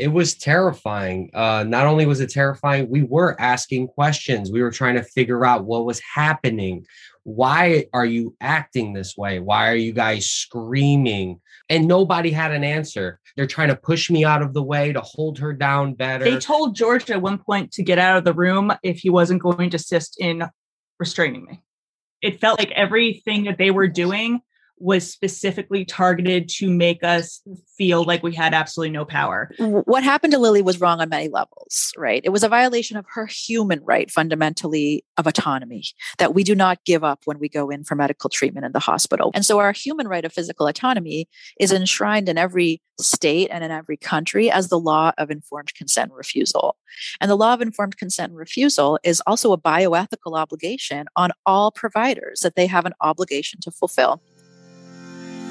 it was terrifying. Uh, not only was it terrifying, we were asking questions. We were trying to figure out what was happening. Why are you acting this way? Why are you guys screaming? And nobody had an answer. They're trying to push me out of the way to hold her down better. They told George at one point to get out of the room if he wasn't going to assist in restraining me. It felt like everything that they were doing was specifically targeted to make us feel like we had absolutely no power. What happened to Lillie was wrong on many levels, right? It was a violation of her human right, fundamentally, of autonomy that we do not give up when we go in for medical treatment in the hospital. And so our human right of physical autonomy is enshrined in every state and in every country as the law of informed consent and refusal. And the law of informed consent and refusal is also a bioethical obligation on all providers that they have an obligation to fulfill.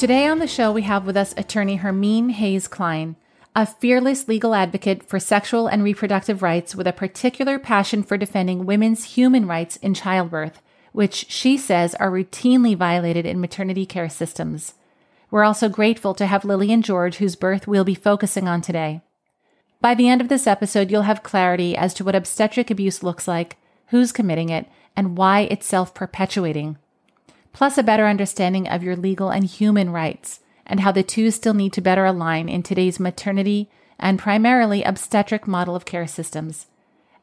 Today on the show, we have with us attorney Hermine Hayes Klein, a fearless legal advocate for sexual and reproductive rights with a particular passion for defending women's human rights in childbirth, which she says are routinely violated in maternity care systems. We're also grateful to have Lillie and George, whose birth we'll be focusing on today. By the end of this episode, you'll have clarity as to what obstetric abuse looks like, who's committing it, and why it's self perpetuating plus a better understanding of your legal and human rights, and how the two still need to better align in today's maternity and primarily obstetric model of care systems.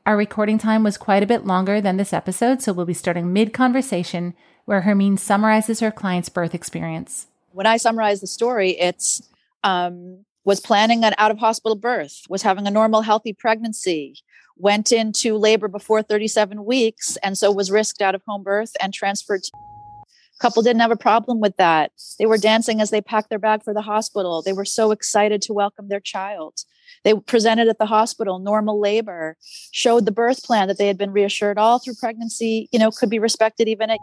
Our recording time was quite a bit longer than this episode, so we'll be starting mid conversation where Hermine summarizes her client's birth experience. When I summarize the story, it's um, was planning an out of hospital birth, was having a normal, healthy pregnancy, went into labor before 37 weeks, and so was risked out of home birth and transferred to Couple didn't have a problem with that. They were dancing as they packed their bag for the hospital. They were so excited to welcome their child. They presented at the hospital normal labor, showed the birth plan that they had been reassured all through pregnancy, you know, could be respected even at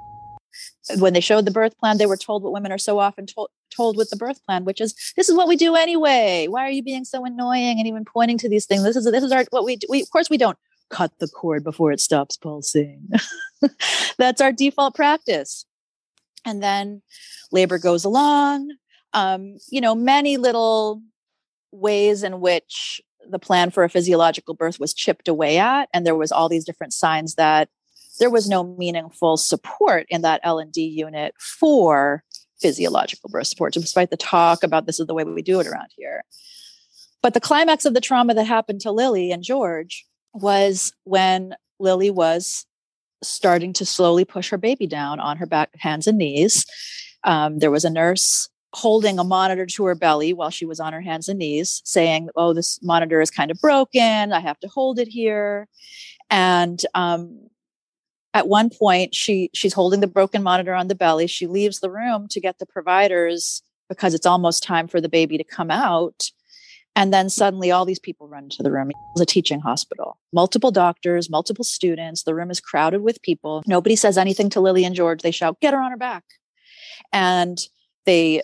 when they showed the birth plan, they were told what women are so often told told with the birth plan, which is this is what we do anyway. Why are you being so annoying and even pointing to these things? This is this is our what we do. We, of course we don't cut the cord before it stops pulsing. That's our default practice and then labor goes along um, you know many little ways in which the plan for a physiological birth was chipped away at and there was all these different signs that there was no meaningful support in that l&d unit for physiological birth support despite the talk about this is the way we do it around here. But the climax of the trauma that happened to lillie and george was when lillie was starting to slowly push her baby down on her back, hands and knees. Um, there was a nurse holding a monitor to her belly while she was on her hands and knees, saying, "Oh, this monitor is kind of broken. I have to hold it here." And um, at one point, she she's holding the broken monitor on the belly. She leaves the room to get the providers because it's almost time for the baby to come out. And then suddenly all these people run into the room. It's a teaching hospital, multiple doctors, multiple students. The room is crowded with people. Nobody says anything to Lillie and George. They shout, get her on her back. And they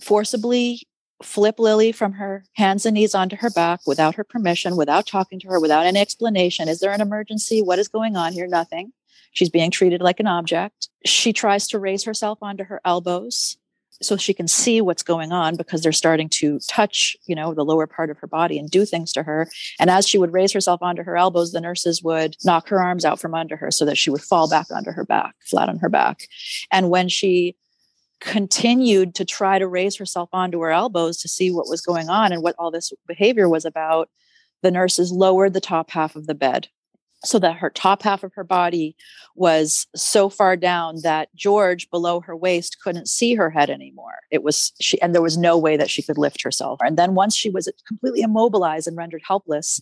forcibly flip Lillie from her hands and knees onto her back without her permission, without talking to her, without any explanation. Is there an emergency? What is going on here? Nothing. She's being treated like an object. She tries to raise herself onto her elbows so she can see what's going on because they're starting to touch you know the lower part of her body and do things to her. And as she would raise herself onto her elbows the nurses would knock her arms out from under her so that she would fall back onto her back flat on her back. And when she continued to try to raise herself onto her elbows to see what was going on and what all this behavior was about the nurses lowered the top half of the bed so that her top half of her body was so far down that George below her waist couldn't see her head anymore. It was she and there was no way that she could lift herself. And then once she was completely immobilized and rendered helpless,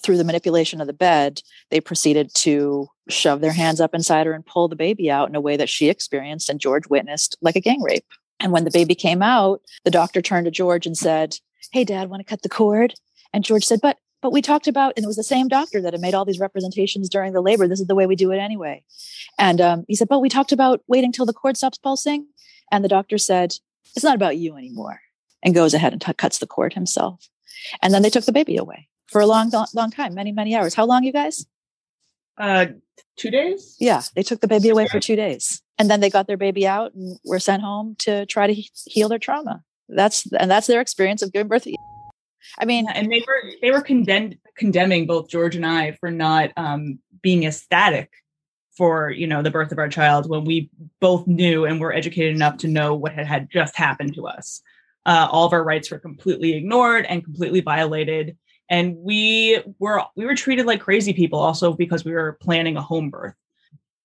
through the manipulation of the bed, they proceeded to shove their hands up inside her and pull the baby out in a way that she experienced and George witnessed like a gang rape. And when the baby came out, the doctor turned to George and said, Hey, dad, want to cut the cord? And George said, But but we talked about, and it was the same doctor that had made all these representations during the labor. This is the way we do it anyway. And um, he said, But we talked about waiting till the cord stops pulsing. And the doctor said, It's not about you anymore. And goes ahead and t- cuts the cord himself. And then they took the baby away for a long, long time, many, many hours. How long, you guys? Uh, two days. Yeah, they took the baby away for two days, and then they got their baby out and were sent home to try to he- heal their trauma. That's and that's their experience of giving birth. I mean, and they were they were condemned condemning both George and I for not um, being ecstatic for you know the birth of our child when we both knew and were educated enough to know what had had just happened to us. Uh, all of our rights were completely ignored and completely violated and we were we were treated like crazy people also because we were planning a home birth.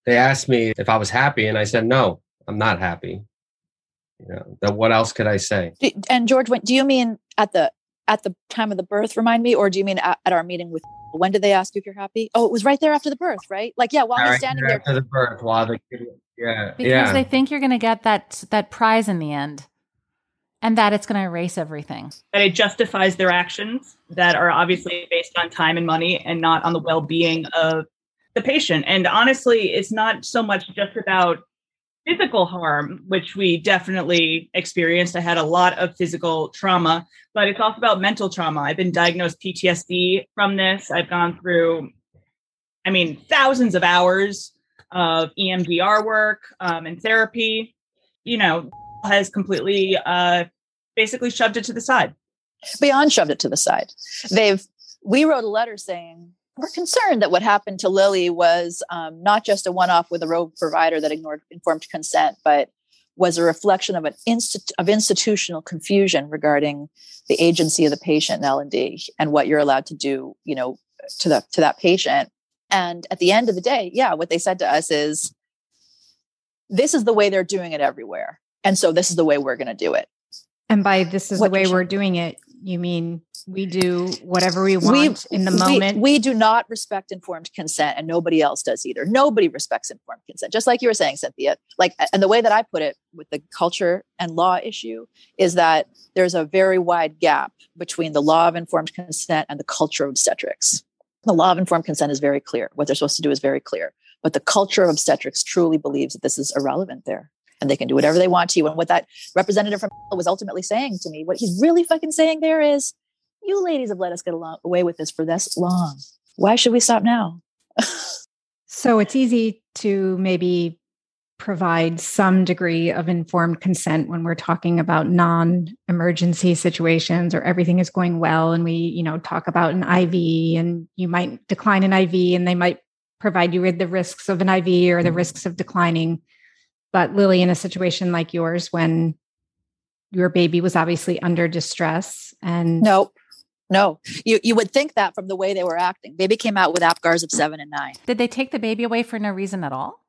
They asked me if i was happy and i said no i'm not happy. You know then what else could i say? And george went, do you mean at the at the time of the birth remind me or do you mean at, at our meeting with when did they ask you if you're happy oh it was right there after the birth right like yeah while he's standing there after the birth while the kid yeah because yeah. they think you're going to get that that prize in the end and that it's going to erase everything. That it justifies their actions that are obviously based on time and money and not on the well being of the patient. And honestly, it's not so much just about physical harm, which we definitely experienced. I had a lot of physical trauma, but it's also about mental trauma. I've been diagnosed PTSD from this. I've gone through, I mean, thousands of hours of EMDR work um, and therapy. You know, has completely uh, basically shoved it to the side. Beyond shoved it to the side. They've we wrote a letter saying we're concerned that what happened to Lillie was um, not just a one-off with a rogue provider that ignored informed consent, but was a reflection of an instit- of institutional confusion regarding the agency of the patient in L&D and what you're allowed to do, you know, to the to that patient. And at the end of the day, yeah, what they said to us is this is the way they're doing it everywhere. And so this is the way we're going to do it. And by this is what the way we're doing it, you mean we do whatever we want we, in the moment? We, we, do not respect informed consent, and nobody else does either. Nobody respects informed consent, just like you were saying, Cynthia. Like, and the way that I put it with the culture and law issue is that there's a very wide gap between the law of informed consent and the culture of obstetrics. The law of informed consent is very clear. What they're supposed to do is very clear. But the culture of obstetrics truly believes that this is irrelevant there and they can do whatever they want to you. And what that representative from was ultimately saying to me, what he's really fucking saying there is, you ladies have let us get along, away with this for this long. Why should we stop now? so it's easy to maybe provide some degree of informed consent when we're talking about non-emergency situations or everything is going well and we you know talk about an IV and you might decline an IV and they might provide you with the risks of an IV or the mm-hmm. risks of declining but Lillie, in a situation like yours, when your baby was obviously under distress and no, no, you you would think that from the way they were acting. Baby came out with APGARs of seven and nine. Did they take the baby away for no reason at all?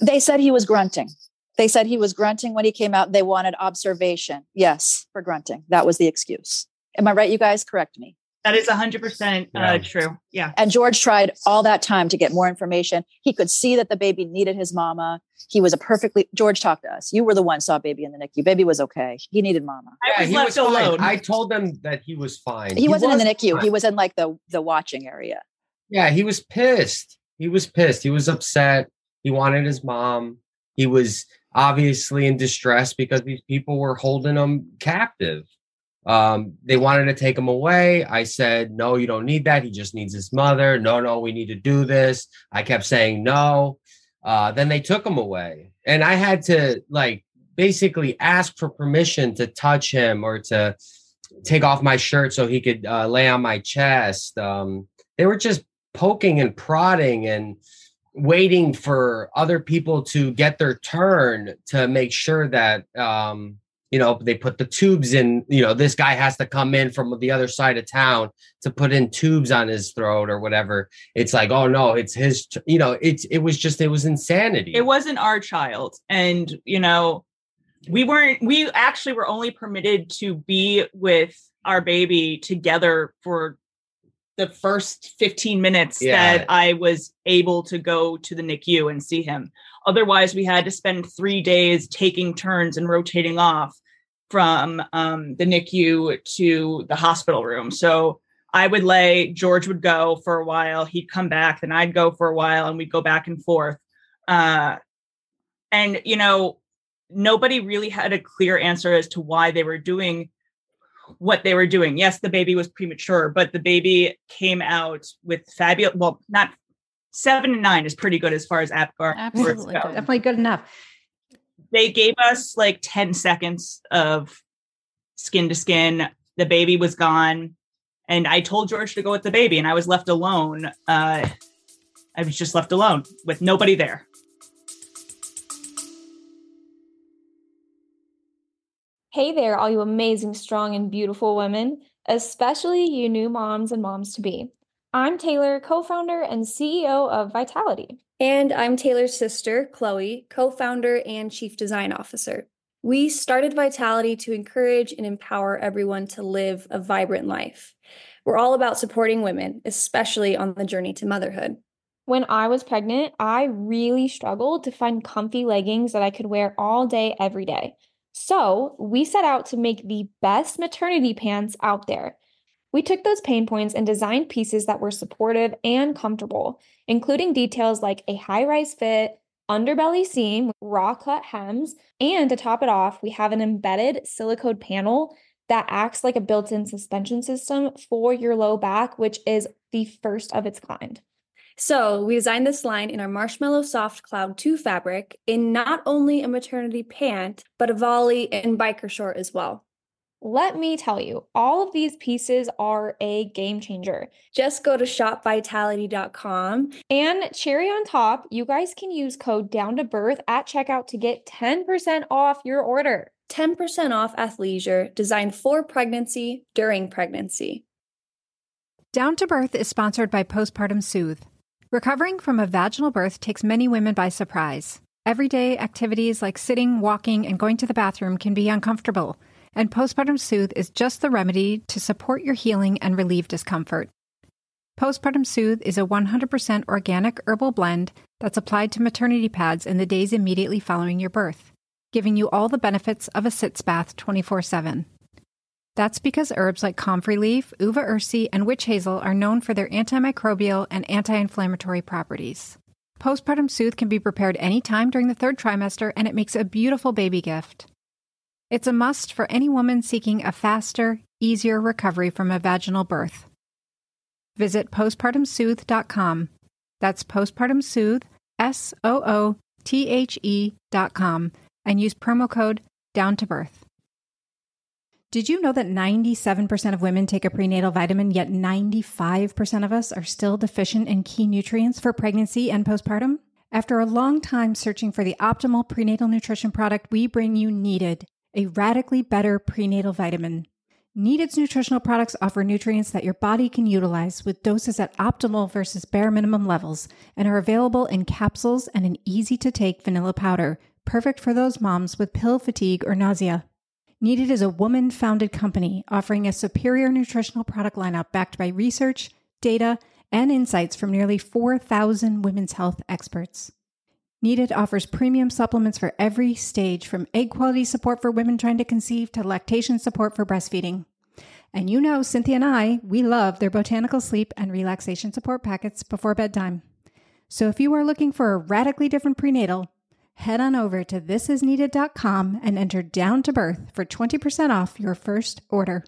They said he was grunting. They said he was grunting when he came out. They wanted observation. Yes, for grunting. That was the excuse. Am I right, you guys? Correct me. That is 100% uh, true. Yeah. And George tried all that time to get more information. He could see that the baby needed his mama. He was a perfectly, George talked to us. You were the one saw baby in the NICU. Baby was okay. He needed mama. Yeah, was he was alone. Fine. I told them that he was fine. He, he wasn't was in the NICU. Fine. He was in like the, the watching area. Yeah, he was pissed. He was pissed. He was upset. He wanted his mom. He was obviously in distress because these people were holding him captive. Um, they wanted to take him away. I said, no, you don't need that. He just needs his mother. No, no, we need to do this. I kept saying no. Uh, then they took him away. And I had to like basically ask for permission to touch him or to take off my shirt so he could uh, lay on my chest. Um, they were just poking and prodding and waiting for other people to get their turn to make sure that um, you know they put the tubes in you know this guy has to come in from the other side of town to put in tubes on his throat or whatever it's like oh no it's his you know it's it was just it was insanity it wasn't our child and you know we weren't we actually were only permitted to be with our baby together for the first 15 minutes Yeah. that I was able to go to the NICU and see him. Otherwise, we had to spend three days taking turns and rotating off from um, the NICU to the hospital room. So I would lay, George would go for a while, he'd come back, then I'd go for a while, and we'd go back and forth. Uh, and, you know, nobody really had a clear answer as to why they were doing what they were doing. Yes, the baby was premature, but the baby came out with fabulous, well, not seven and nine is pretty good as far as Apgar. Absolutely Definitely good enough. They gave us like 10 seconds of skin to skin. The baby was gone. And I told George to go with the baby, and I was left alone. Uh, I was just left alone with nobody there. Hey there, all you amazing, strong, and beautiful women, especially you new moms and moms to be. I'm Taylor, co founder and CEO of Vitality. And I'm Taylor's sister, Chloe, co founder and chief design officer. We started Vitality to encourage and empower everyone to live a vibrant life. We're all about supporting women, especially on the journey to motherhood. When I was pregnant, I really struggled to find comfy leggings that I could wear all day, every day. So we set out to make the best maternity pants out there. We took those pain points and designed pieces that were supportive and comfortable, including details like a high rise fit, underbelly seam, raw cut hems, and to top it off, we have an embedded silicone panel that acts like a built in suspension system for your low back, which is the first of its kind. So, we designed this line in our Marshmallow Soft Cloud 2 fabric in not only a maternity pant, but a volley and biker short as well. Let me tell you, all of these pieces are a game changer. Just go to shopvitality.com. And cherry on top, you guys can use code down to birth at checkout to get 10% off your order. 10% off athleisure designed for pregnancy during pregnancy. Down to Birth is sponsored by Postpartum Soothe. Recovering from a vaginal birth takes many women by surprise. Everyday activities like sitting, walking, and going to the bathroom can be uncomfortable, and Postpartum Soothe is just the remedy to support your healing and relieve discomfort. Postpartum Soothe is a 100% organic herbal blend that's applied to maternity pads in the days immediately following your birth, giving you all the benefits of a sitz bath 24 7. That's because herbs like comfrey leaf, uva ursi, and witch hazel are known for their antimicrobial and anti inflammatory properties. Postpartum Soothe can be prepared anytime during the third trimester, and it makes a beautiful baby gift. It's a must for any woman seeking a faster, easier recovery from a vaginal birth. Visit postpartumsoothe.com. That's postpartum soothe, S O O T H E dot com, and use promo code down to birth. Did you know that 97% of women take a prenatal vitamin, yet 95% of us are still deficient in key nutrients for pregnancy and postpartum? After a long time searching for the optimal prenatal nutrition product, we bring you Needed, a radically better prenatal vitamin. Needed's nutritional products offer nutrients that your body can utilize with doses at optimal versus bare minimum levels and are available in capsules and an easy to take vanilla powder, perfect for those moms with pill fatigue or nausea. Needed is a woman founded company offering a superior nutritional product lineup backed by research, data, and insights from nearly 4,000 women's health experts. Needed offers premium supplements for every stage, from egg quality support for women trying to conceive to lactation support for breastfeeding. And you know, Cynthia and I, we love their botanical sleep and relaxation support packets before bedtime. So if you are looking for a radically different prenatal, head on over to thisisneeded.com and enter down to birth for 20% off your first order.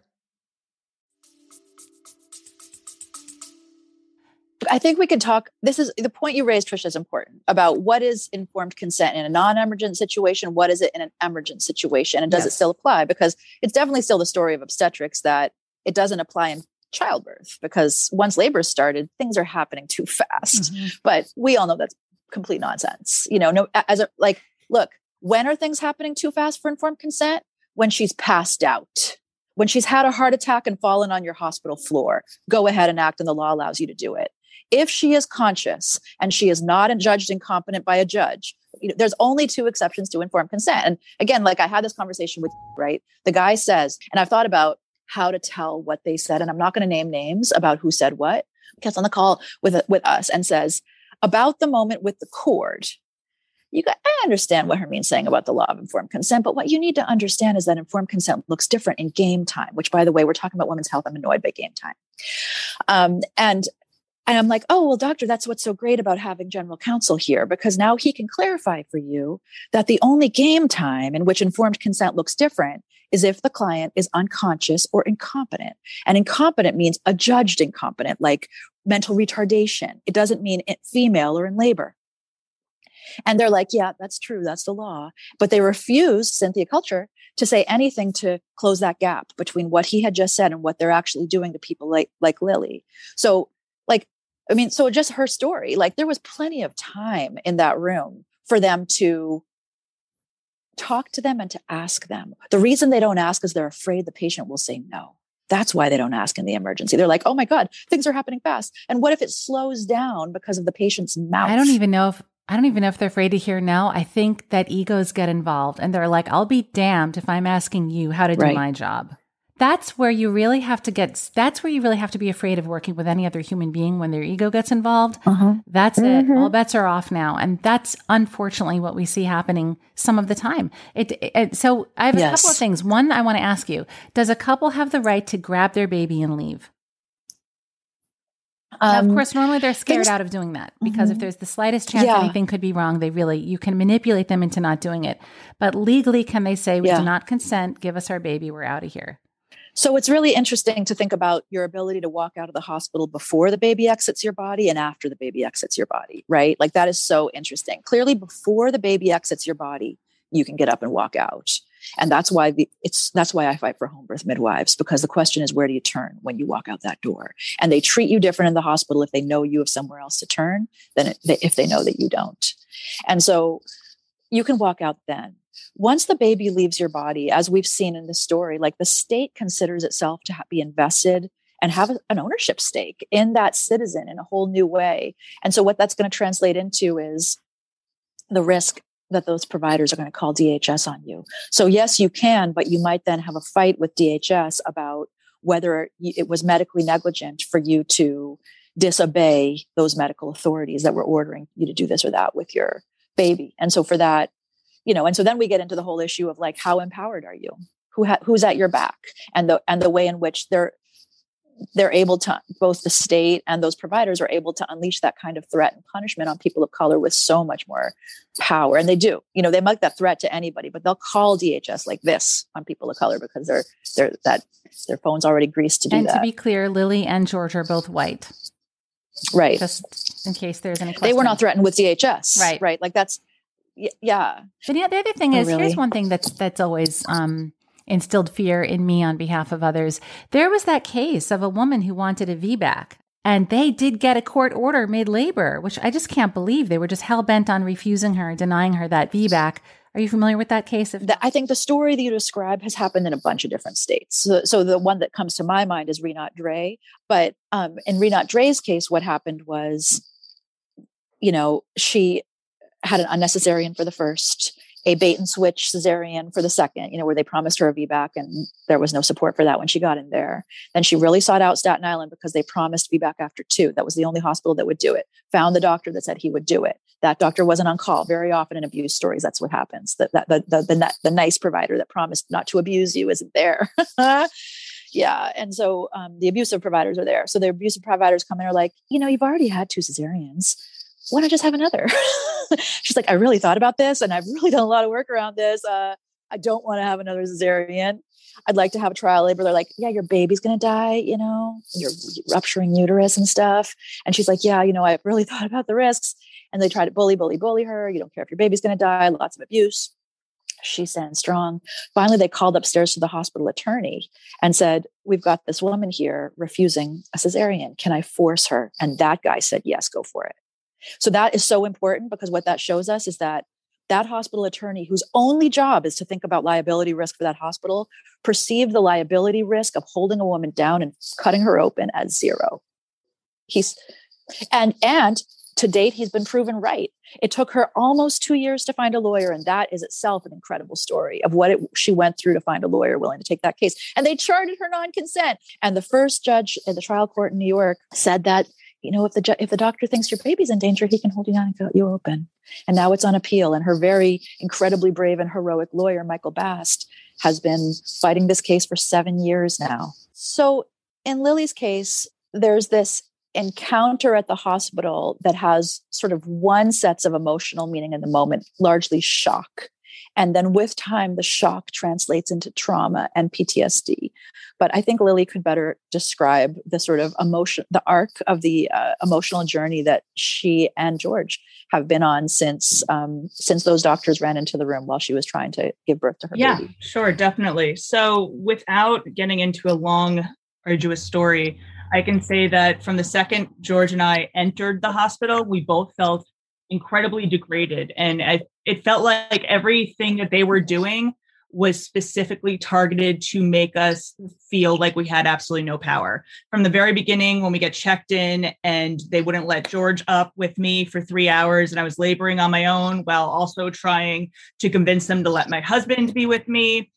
I think we could talk. This is the point you raised, Trisha, is important about what is informed consent in a non emergent situation. What is it in an emergent situation? And does it still apply? Because it's definitely still the story of obstetrics that it doesn't apply in childbirth because once labor started, things are happening too fast. Mm-hmm. But we all know that's complete nonsense. You know, no, as a like, look, when are things happening too fast for informed consent? When she's passed out, when she's had a heart attack and fallen on your hospital floor. Go ahead and act, and the law allows you to do it. If she is conscious and she is not judged incompetent by a judge, you know, there's only two exceptions to informed consent. And again, like I had this conversation with, right? The guy says, and I've thought about how to tell what they said. And I'm not going to name names about who said what. Gets on the call with with us and says about the moment with the cord. You got, I understand what Hermine's saying about the law of informed consent, but what you need to understand is that informed consent looks different in game time. Which, by the way, we're talking about women's health. I'm annoyed by game time, um, and and I'm like, oh, well, doctor, that's what's so great about having general counsel here, because now he can clarify for you that the only game time in which informed consent looks different is if the client is unconscious or incompetent. And incompetent means adjudged incompetent, like mental retardation. It doesn't mean female or in labor. And they're like, yeah, that's true. That's the law. But they refused, Cynthia Culture, to say anything to close that gap between what he had just said and what they're actually doing to people like, like Lillie. So, like, I mean, so just her story, like, there was plenty of time in that room for them to talk to them and to ask them. The reason they don't ask is they're afraid the patient will say no. That's why they don't ask in the emergency. They're like, oh my God, things are happening fast. And what if it slows down because of the patient's mouth? I don't even know if I don't even know if they're afraid to hear no. I think that egos get involved and they're like, I'll be damned if I'm asking you how to do right. my job that's where you really have to get that's where you really have to be afraid of working with any other human being when their ego gets involved uh-huh. that's mm-hmm. it all bets are off now and that's unfortunately what we see happening some of the time it, it so i have a yes. couple of things one i want to ask you does a couple have the right to grab their baby and leave um, now, of um, course, normally they're scared things, out of doing that because mm-hmm. if there's the slightest chance yeah. anything could be wrong, they really you can manipulate them into not doing it. But legally, can they say we yeah. do not consent? Give us our baby. We're out of here. So it's really interesting to think about your ability to walk out of the hospital before the baby exits your body and after the baby exits your body, right? Like that is so interesting. Clearly, before the baby exits your body, you can get up and walk out. And that's why the, it's that's why I fight for home birth midwives because the question is where do you turn when you walk out that door? And they treat you different in the hospital if they know you have somewhere else to turn than if they know that you don't. And so you can walk out then once the baby leaves your body, as we've seen in the story, like the state considers itself to be invested and have an ownership stake in that citizen in a whole new way. And so, what that's going to translate into is the risk that those providers are going to call DHS on you. So, yes, you can, but you might then have a fight with DHS about whether it was medically negligent for you to disobey those medical authorities that were ordering you to do this or that with your baby. And so, for that, you know and so then we get into the whole issue of like how empowered are you? Who ha- who's at your back? And the and the way in which they're they're able to both the state and those providers are able to unleash that kind of threat and punishment on people of color with so much more power and they do. You know they make that threat to anybody but they'll call dhs like this on people of color because they're they're that their phone's already greased to do and that. and to be clear lillie and george are both white. Right. Just in case there's any question. they were not threatened with dhs right. right? Like that's yeah. But yeah, the other thing oh, is, really? here's one thing that's that's always um, instilled fear in me on behalf of others. There was that case of a woman who wanted a VBAC, and they did get a court order mid labor, which I just can't believe. They were just hell bent on refusing her, denying her that VBAC. Are you familiar with that case? Of- I think the story that you describe has happened in a bunch of different states. So, so the one that comes to my mind is Rinat Dray. But um, in Rinat Dray's case, what happened was, you know, she had an unnecessary for the first, a bait and switch cesarean for the second, you know, where they promised her a VBAC and there was no support for that when she got in there. Then she really sought out Staten Island because they promised VBAC after two. That was the only hospital that would do it. Found the doctor that said he would do it. That doctor wasn't on call. Very often in abuse stories, that's what happens. The, the, the, the nice provider that promised not to abuse you isn't there. yeah and so um, the abusive providers are there so the abusive providers come in and are like you know you've already had two cesareans why I just have another? She's like, I really thought about this and I've really done a lot of work around this. Uh, I don't want to have another cesarean. I'd like to have a trial labor. They're like, yeah, your baby's going to die, you know, you're rupturing uterus and stuff. And she's like, yeah, you know, I've really thought about the risks. And they try to bully, bully, bully her. You don't care if your baby's going to die, lots of abuse. She stands strong. Finally, they called upstairs to the hospital attorney and said, We've got this woman here refusing a cesarean. Can I force her? And that guy said, Yes, go for it. So that is so important because what that shows us is that that hospital attorney whose only job is to think about liability risk for that hospital perceived the liability risk of holding a woman down and cutting her open as zero. He's and and to date, he's been proven right. It took her almost two years to find a lawyer, and that is itself an incredible story of what it, she went through to find a lawyer willing to take that case. And they charted her non-consent. And the first judge at the trial court in New York said that you know if the if the doctor thinks your baby's in danger, he can hold you down and cut you open. And now it's on appeal. And her very incredibly brave and heroic lawyer, Michael Bast, has been fighting this case for seven years now. So in Lillie's case, there's this encounter at the hospital that has sort of one sets of emotional meaning in the moment, largely shock. And then with time, the shock translates into trauma and PTSD. But I think Lillie could better describe the sort of emotion, the arc of the uh, emotional journey that she and George have been on since um, since those doctors ran into the room while she was trying to give birth to her baby. yeah, baby. sure, definitely. So, without getting into a long, arduous story, I can say that from the second George and I entered the hospital, we both felt incredibly degraded. And I, it felt like everything that they were doing was specifically targeted to make us feel like we had absolutely no power. From the very beginning, when we get checked in and they wouldn't let George up with me for three hours, and I was laboring on my own while also trying to convince them to let my husband be with me.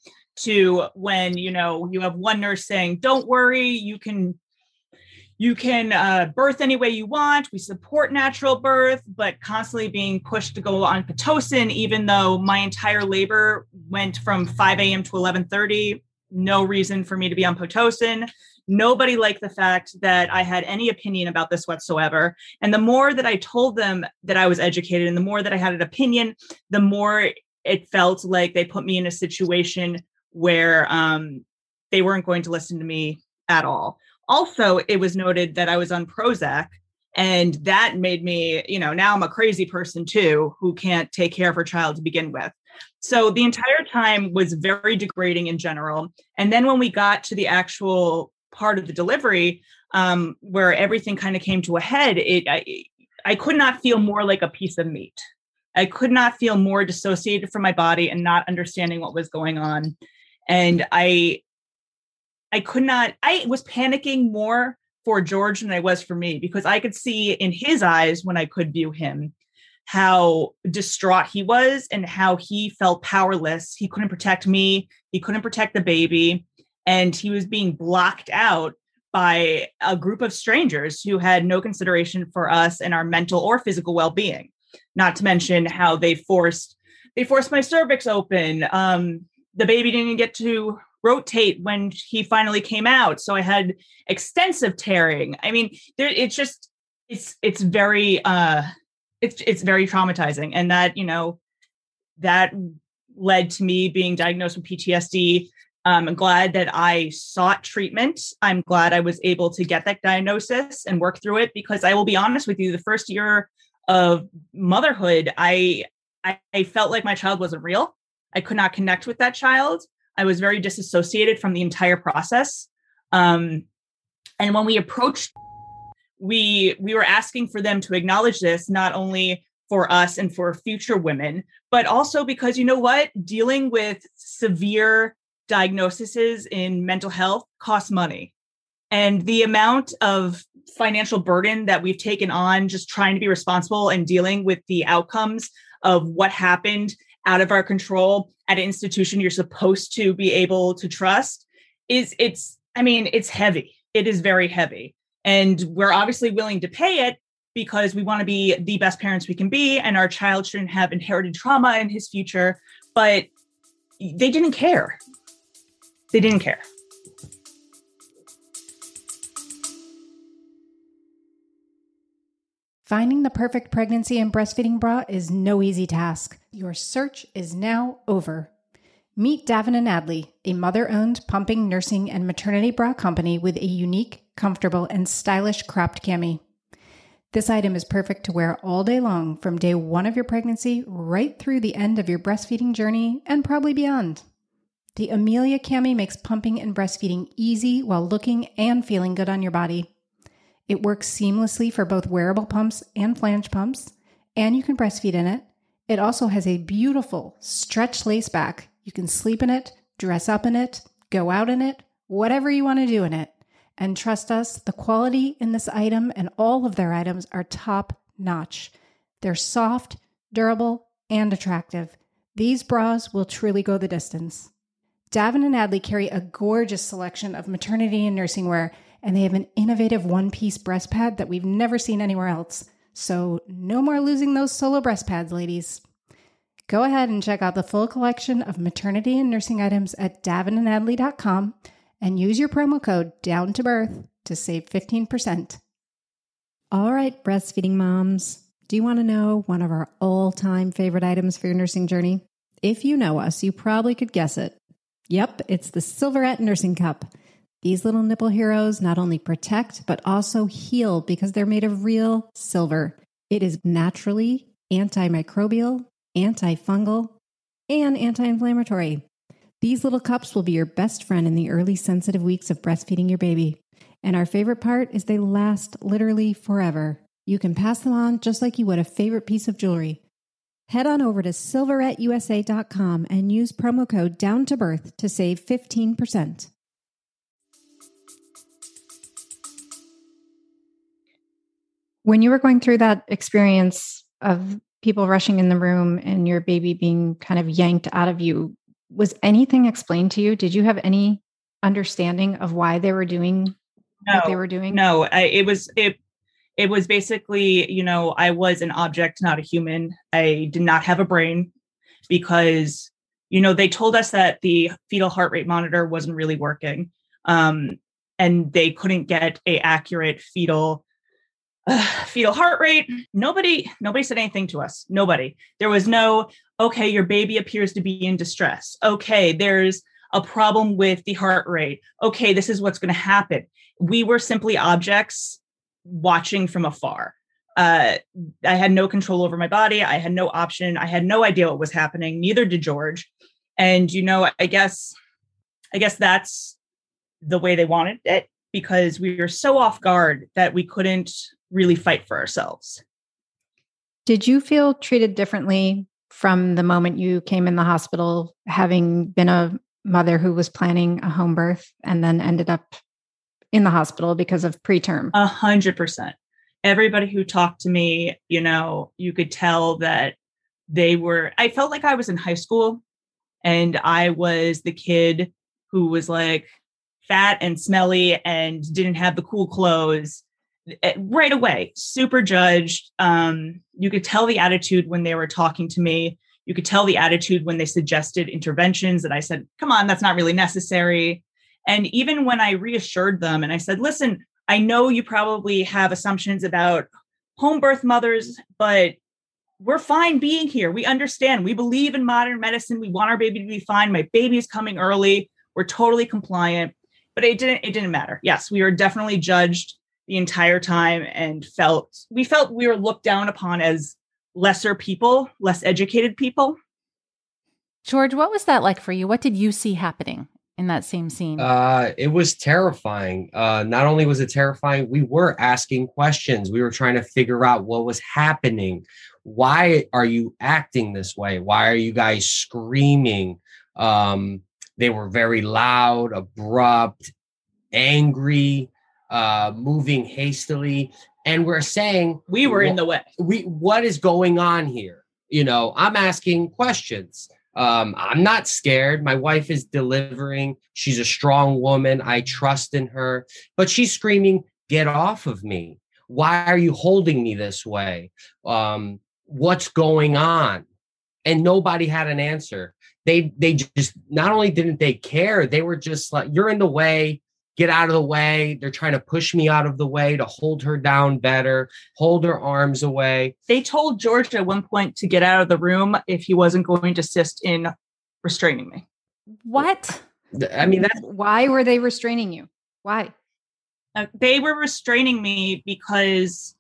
To when you know you have one nurse saying, "Don't worry, you can you can uh, birth any way you want. We support natural birth, but constantly being pushed to go on pitocin, even though my entire labor went from 5 a.m. to 11:30. No reason for me to be on pitocin. Nobody liked the fact that I had any opinion about this whatsoever. And the more that I told them that I was educated, and the more that I had an opinion, the more it felt like they put me in a situation where um, they weren't going to listen to me at all. Also, it was noted that I was on Prozac, and that made me, you know, now I'm a crazy person too who can't take care of her child to begin with. So the entire time was very degrading in general. And then when we got to the actual part of the delivery, um, where everything kind of came to a head, it I, I could not feel more like a piece of meat. I could not feel more dissociated from my body and not understanding what was going on. And I I could not, I was panicking more for George than I was for me because I could see in his eyes when I could view him how distraught he was and how he felt powerless. He couldn't protect me, he couldn't protect the baby, and he was being blocked out by a group of strangers who had no consideration for us and our mental or physical well-being. Not to mention how they forced they forced my cervix open. Um, the baby didn't get to rotate when he finally came out. So I had extensive tearing. I mean, there it's just it's it's very uh it's it's very traumatizing. And that, you know, that led to me being diagnosed with PTSD. Um, I'm glad that I sought treatment. I'm glad I was able to get that diagnosis and work through it because I will be honest with you, the first year of motherhood, I I, I felt like my child wasn't real. I could not connect with that child. I was very disassociated from the entire process. Um, and when we approached, we we were asking for them to acknowledge this, not only for us and for future women, but also because you know what, dealing with severe diagnoses in mental health costs money, and the amount of financial burden that we've taken on just trying to be responsible and dealing with the outcomes of what happened out of our control at an institution you're supposed to be able to trust is it's i mean it's heavy. It is very heavy. And we're obviously willing to pay it because we want to be the best parents we can be and our child shouldn't have inherited trauma in his future but they didn't care. They didn't care Finding the perfect pregnancy and breastfeeding bra is no easy task. Your search is now over. Meet Davin and Adley, a mother owned pumping, nursing, and maternity bra company with a unique, comfortable, and stylish cropped cami. This item is perfect to wear all day long from day one of your pregnancy right through the end of your breastfeeding journey and probably beyond. The Amelia cami makes pumping and breastfeeding easy while looking and feeling good on your body. It works seamlessly for both wearable pumps and flange pumps, and you can breastfeed in it. It also has a beautiful stretch lace back. You can sleep in it, dress up in it, go out in it, whatever you want to do in it. And trust us, the quality in this item and all of their items are top notch. They're soft, durable, and attractive. These bras will truly go the distance. Davin and Adley carry a gorgeous selection of maternity and nursing wear, and they have an innovative one piece breast pad that we've never seen anywhere else. So, no more losing those solo breast pads, ladies. Go ahead and check out the full collection of maternity and nursing items at davinandadley.com and use your promo code down to birth to save 15%. All right, breastfeeding moms. Do you want to know one of our all time favorite items for your nursing journey? If you know us, you probably could guess it. Yep, it's the Silverette Nursing Cup. These little nipple heroes not only protect, but also heal because they're made of real silver. It is naturally antimicrobial, antifungal, and anti inflammatory. These little cups will be your best friend in the early sensitive weeks of breastfeeding your baby. And our favorite part is they last literally forever. You can pass them on just like you would a favorite piece of jewelry. Head on over to silveretteusa.com and use promo code down to birth to save 15%. When you were going through that experience of people rushing in the room and your baby being kind of yanked out of you, was anything explained to you? Did you have any understanding of why they were doing no, what they were doing? No, I, it was it it was basically, you know, I was an object, not a human. I did not have a brain because, you know, they told us that the fetal heart rate monitor wasn't really working. Um, and they couldn't get a accurate fetal fetal heart rate. Nobody, nobody said anything to us. Nobody. There was no, okay, your baby appears to be in distress. Okay, there's a problem with the heart rate. Okay, this is what's going to happen. We were simply objects watching from afar. Uh, I had no control over my body. I had no option. I had no idea what was happening. Neither did George. And you know, I guess, I guess that's the way they wanted it because we were so off guard that we couldn't really fight for ourselves. Did you feel treated differently from the moment you came in the hospital, having been a mother who was planning a home birth and then ended up in the hospital because of preterm? A hundred percent. Everybody who talked to me, you know, you could tell that they were, I felt like I was in high school and I was the kid who was like fat and smelly and didn't have the cool clothes right away super judged. Um, you could tell the attitude when they were talking to me. You could tell the attitude when they suggested interventions that i said come on that's not really necessary. And even when i reassured them and i said listen i know you probably have assumptions about home birth mothers but we're fine being here. We understand. We believe in modern medicine. We want our baby to be fine. My baby is coming early. We're totally compliant. But it didn't it didn't matter. Yes we were definitely judged the entire time and felt we felt we were looked down upon as lesser people, less educated people. George, what was that like for you? What did you see happening in that same scene? Uh, it was terrifying. Uh, not only was it terrifying, we were asking questions. We were trying to figure out what was happening. Why are you acting this way? Why are you guys screaming? Um, they were very loud, abrupt, angry uh, moving hastily, and we're saying we were in the way. We what is going on here? You know, I'm asking questions. Um, I'm not scared. My wife is delivering. She's a strong woman. I trust in her, but she's screaming, "Get off of me! Why are you holding me this way? Um, what's going on?" And nobody had an answer. They they just not only didn't they care, they were just like, "You're in the way get out of the way. They're trying to push me out of the way to hold her down better, hold her arms away. They told George at one point to get out of the room if he wasn't going to assist in restraining me. What? I mean, that's why were they restraining you? Why? Uh, they were restraining me because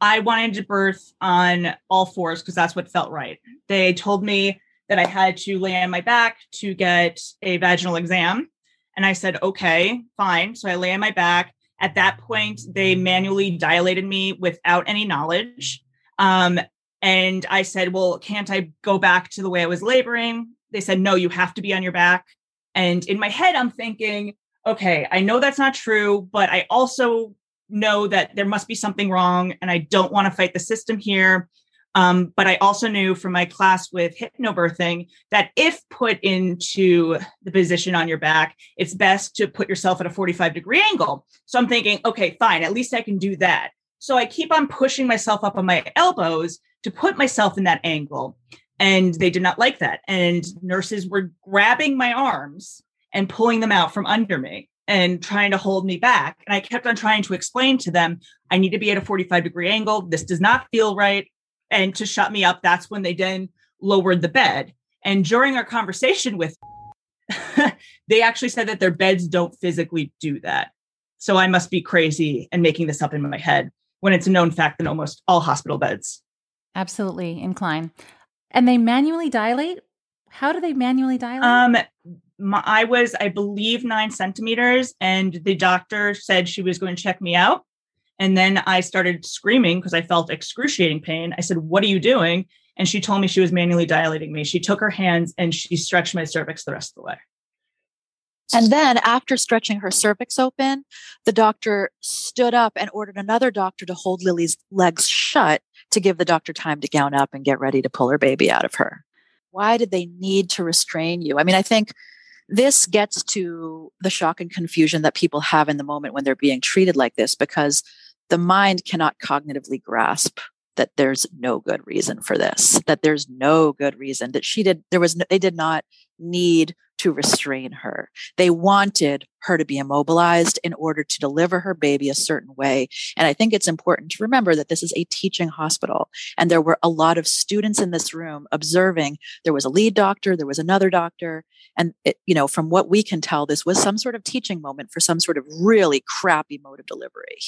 I wanted to birth on all fours because that's what felt right. They told me that I had to lay on my back to get a vaginal exam and I said, okay, fine. So I lay on my back. At that point, they manually dilated me without any knowledge. Um, and I said, well, can't I go back to the way I was laboring? They said, no, you have to be on your back. And in my head, I'm thinking, okay, I know that's not true, but I also know that there must be something wrong and I don't want to fight the system here. Um, but I also knew from my class with hypnobirthing that if put into the position on your back, it's best to put yourself at a 45 degree angle. So I'm thinking, okay, fine, at least I can do that. So I keep on pushing myself up on my elbows to put myself in that angle. And they did not like that. And nurses were grabbing my arms and pulling them out from under me and trying to hold me back. And I kept on trying to explain to them, I need to be at a 45 degree angle. This does not feel right and to shut me up that's when they then lowered the bed. And during our conversation with they actually said that their beds don't physically do that. So i must be crazy and making this up in my head when it's a known fact that almost all hospital beds absolutely incline. And they manually dilate? How do they manually dilate? Um my, i was i believe nine centimeters and the doctor said she was going to check me out and then I started screaming because I felt excruciating pain. I said, What are you doing? And she told me she was manually dilating me. She took her hands and she stretched my cervix the rest of the way. And then, after stretching her cervix open, the doctor stood up and ordered another doctor to hold Lillie's legs shut to give the doctor time to gown up and get ready to pull her baby out of her. Why did they need to restrain you? I mean, I think this gets to the shock and confusion that people have in the moment when they're being treated like this because the mind cannot cognitively grasp that there's no good reason for this that there's no good reason that she did there was no, they did not need to restrain her they wanted her to be immobilized in order to deliver her baby a certain way and i think it's important to remember that this is a teaching hospital and there were a lot of students in this room observing there was a lead doctor there was another doctor and it, you know from what we can tell this was some sort of teaching moment for some sort of really crappy mode of delivery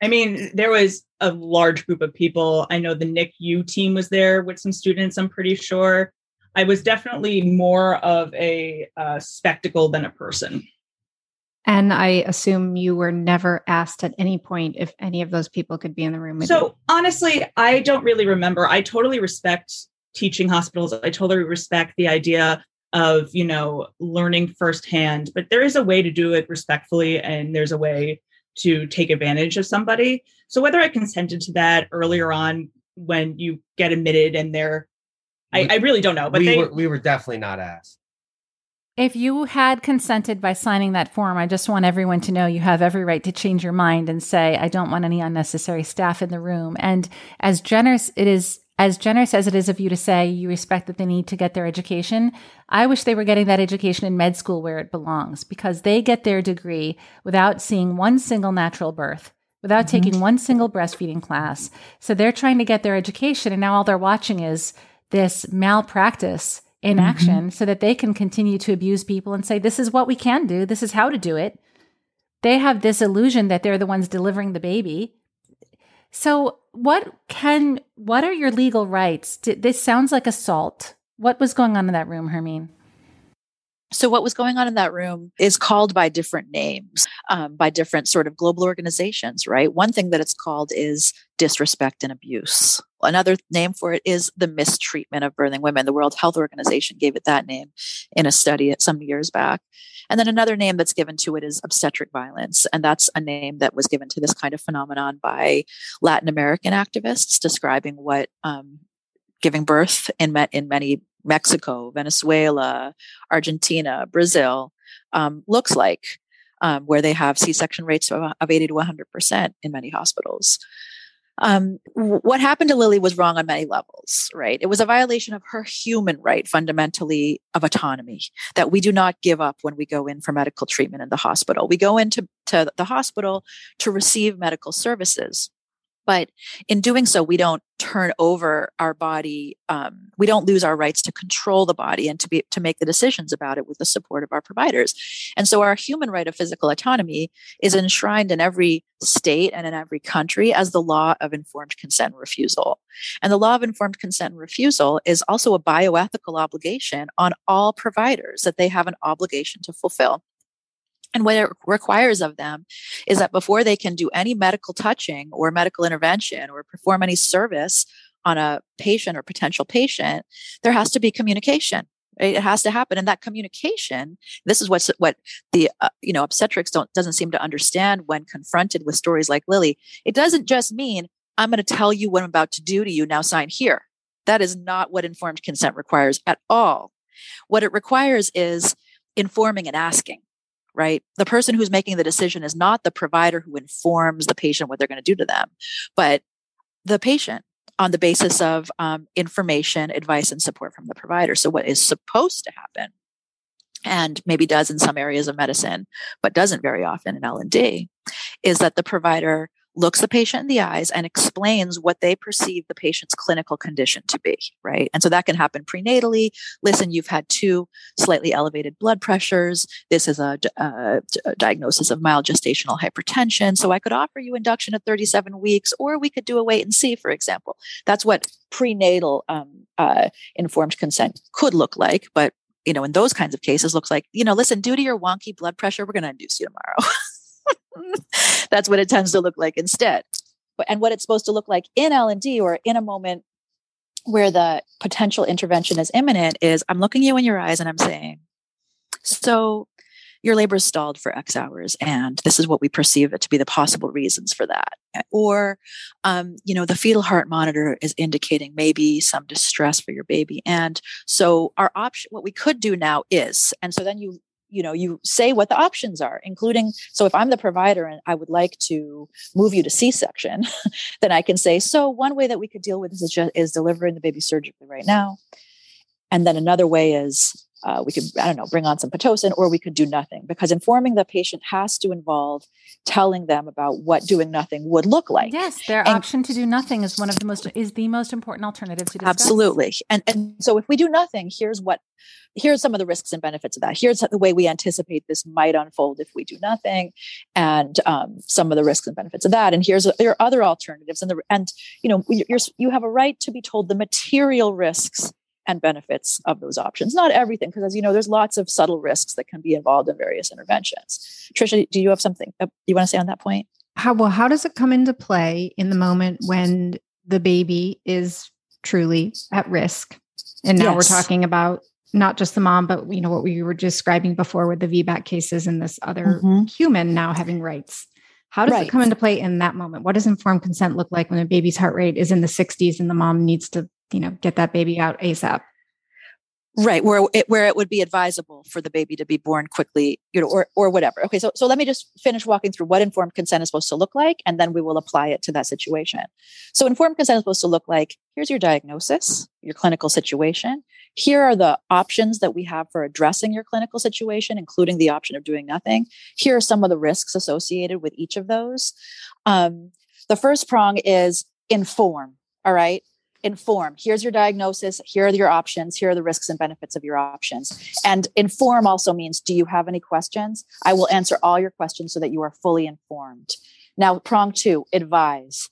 I mean, there was a large group of people. I know the NICU team was there with some students, I'm pretty sure. I was definitely more of a uh, spectacle than a person. And I assume you were never asked at any point if any of those people could be in the room with so, you. So honestly, I don't really remember. I totally respect teaching hospitals. I totally respect the idea of, you know, learning firsthand, but there is a way to do it respectfully and there's a way to take advantage of somebody. So whether I consented to that earlier on when you get admitted and they're, I, I really don't know. But we they, were we were definitely not asked. If you had consented by signing that form, I just want everyone to know you have every right to change your mind and say, I don't want any unnecessary staff in the room. And as generous it is as generous as it is of you to say you respect that they need to get their education, I wish they were getting that education in med school where it belongs because they get their degree without seeing one single natural birth, without mm-hmm. taking one single breastfeeding class. So they're trying to get their education, and now all they're watching is this malpractice in mm-hmm. action so that they can continue to abuse people and say, This is what we can do, this is how to do it. They have this illusion that they're the ones delivering the baby so, what can what are your legal rights? This sounds like assault. What was going on in that room, Hermine? So, what was going on in that room is called by different names, um, by different sort of global organizations, right? One thing that it's called is disrespect and abuse. Another name for it is the mistreatment of birthing women. The World Health Organization gave it that name in a study some years back. And then another name that's given to it is obstetric violence. And that's a name that was given to this kind of phenomenon by Latin American activists describing what um, giving birth in, in many Mexico, Venezuela, Argentina, Brazil um, looks like, um, where they have C section rates of, of 80 to 100% in many hospitals um, what happened to Lillie was wrong on many levels, right? It was a violation of her human right, fundamentally, of autonomy that we do not give up when we go in for medical treatment in the hospital. We go into to the hospital to receive medical services. But in doing so, we don't turn over our body. Um, we don't lose our rights to control the body and to be to make the decisions about it with the support of our providers. And so, our human right of physical autonomy is enshrined in every state and in every country as the law of informed consent and refusal. And the law of informed consent and refusal is also a bioethical obligation on all providers that they have an obligation to fulfill. And what it requires of them is that before they can do any medical touching or medical intervention or perform any service on a patient or potential patient, there has to be communication. Right? It has to happen, and that communication. This is what's what the uh, you know obstetrics don't doesn't seem to understand when confronted with stories like Lillie. It doesn't just mean I'm going to tell you what I'm about to do to you. Now sign here. That is not what informed consent requires at all. What it requires is informing and asking right? The person who's making the decision is not the provider who informs the patient what they're going to do to them, but the patient on the basis of um, information, advice, and support from the provider. So, what is supposed to happen, and maybe does in some areas of medicine, but doesn't very often in L and D, is that the provider looks the patient in the eyes and explains what they perceive the patient's clinical condition to be, right? And so that can happen prenatally. Listen, you've had two slightly elevated blood pressures. This is a, a, a, diagnosis of mild gestational hypertension. So I could offer you induction at 37 weeks, or we could do a wait and see, for example. That's what prenatal um, uh, informed consent could look like. But you know, in those kinds of cases, looks like, you know, listen, due to your wonky blood pressure, we're going to induce you tomorrow. That's what it tends to look like instead. And what it's supposed to look like in L&D or in a moment where the potential intervention is imminent is I'm looking you in your eyes and I'm saying, so your labor is stalled for X hours, and this is what we perceive it to be the possible reasons for that. Or, um, you know, the fetal heart monitor is indicating maybe some distress for your baby. And so, our option, what we could do now is, and so then you you know you say what the options are including so if i'm the provider and i would like to move you to c-section then i can say so one way that we could deal with this is, just, is delivering the baby surgically right now. And then another way is uh, we could i don't know bring on some pitocin or we could do nothing because informing the patient has to involve telling them about what doing nothing would look like. Yes their and, option to do nothing is one of the most is the most important alternative to discuss. absolutely. And and so if we do nothing here's what here's some of the risks and benefits of that. Here's the way we anticipate this might unfold if we do nothing and um, some of the risks and benefits of that. And here's there are other alternatives and the and you know you're, you have a right to be told the material risks and benefits of those options. Not everything, because as you know, there's lots of subtle risks that can be involved in various interventions. Trisha, do you have something uh, you want to say on that point? How well, how does it come into play in the moment when the baby is truly at risk? And now yes. we're talking about not just the mom, but you know what we were describing before with the VBAC cases and this other mm-hmm. human now having rights. How does right. it come into play in that moment? What does informed consent look like when a baby's heart rate is in the 60s and the mom needs to you know get that baby out asap right where it where it would be advisable for the baby to be born quickly you know or or whatever. Okay so so let me just finish walking through what informed consent is supposed to look like and then we will apply it to that situation. So informed consent is supposed to look like here's your diagnosis your clinical situation. Here are the options that we have for addressing your clinical situation including the option of doing nothing. Here are some of the risks associated with each of those. Um, the first prong is inform all right inform. Here's your diagnosis. Here are your options. Here are the risks and benefits of your options. And inform also means do you have any questions? I will answer all your questions so that you are fully informed. Now prong two advise.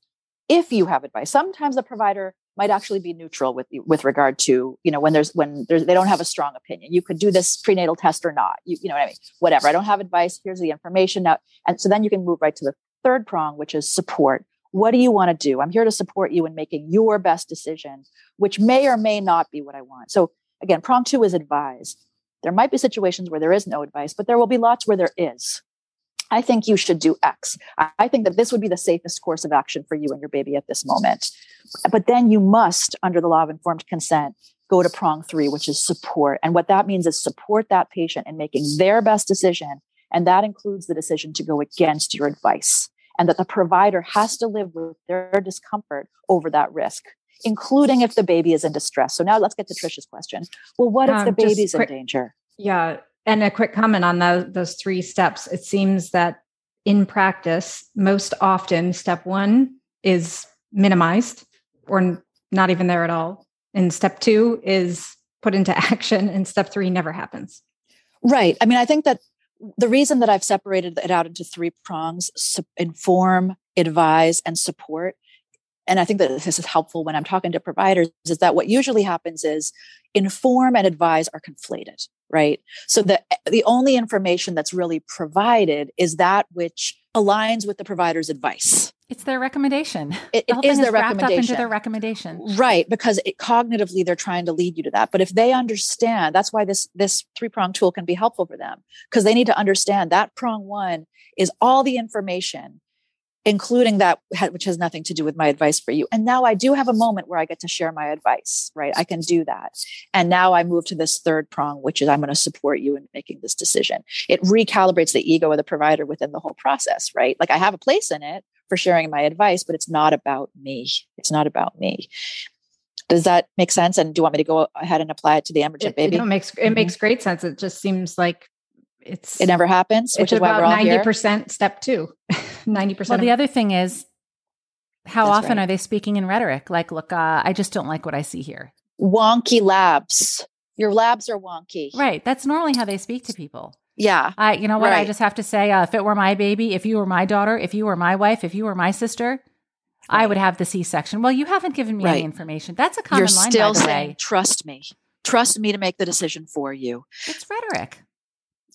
If you have advice sometimes the provider might actually be neutral with with regard to you know when there's when there's, they don't have a strong opinion. You could do this prenatal test or not. You, you know what i mean? Whatever. I don't have advice. Here's the information. Now and so then you can move right to the third prong which is support what do you want to do? I'm here to support you in making your best decision, which may or may not be what I want. So, again, prong two is advise. There might be situations where there is no advice, but there will be lots where there is. I think you should do X. I think that this would be the safest course of action for you and your baby at this moment. But then you must, under the law of informed consent, go to prong three, which is support. And what that means is support that patient in making their best decision. And that includes the decision to go against your advice and that the provider has to live with their discomfort over that risk including if the baby is in distress. So now let's get to trisha's question. Well what um, if the baby's quick, in danger? Yeah and a quick comment on those, those three steps. It seems that in practice most often step one is minimized or not even there at all. And step two is put into action and step three never happens. Right. I mean i think that the reason that I've separated it out into three prongs inform, advise, and support. And I think that this is helpful when I'm talking to providers is that what usually happens is inform and advise are conflated. Right? So the the only information that's really provided is that which aligns with the provider's advice. It's their recommendation. It, The it is thing their wrapped up into recommendation. their recommendation. Right, because it, cognitively they're trying to lead you to that. But if they understand, that's why this this three prong tool can be helpful for them because they need to understand that prong one is all the information, including that which has nothing to do with my advice for you. And now I do have a moment where I get to share my advice. Right, I can do that. And now I move to this third prong, which is I'm going to support you in making this decision. It recalibrates the ego of the provider within the whole process. Right, like I have a place in it for sharing my advice, but it's not about me. It's not about me. Does that make sense? And do you want me to go ahead and apply it to the Emergent It, it baby? no, makes it Mhm. makes great sense. It just seems like it's It never happens, which it's is why about we're all ninety here. percent step two. Ninety Well, the other thing is, how That's often right. are they speaking in rhetoric? Like, look, uh, I just don't like what I see here. Wonky labs. Your labs are wonky. Right. That's normally how they speak to people. Yeah. I, you know what? I just have to say, uh, if it were my baby, if you were my daughter, if you were my wife, if you were my sister, I would have the C-section. Well, you haven't given me Right. any information. That's a common You're line, still by the saying, way. trust me. Trust me to make the decision for you. It's rhetoric.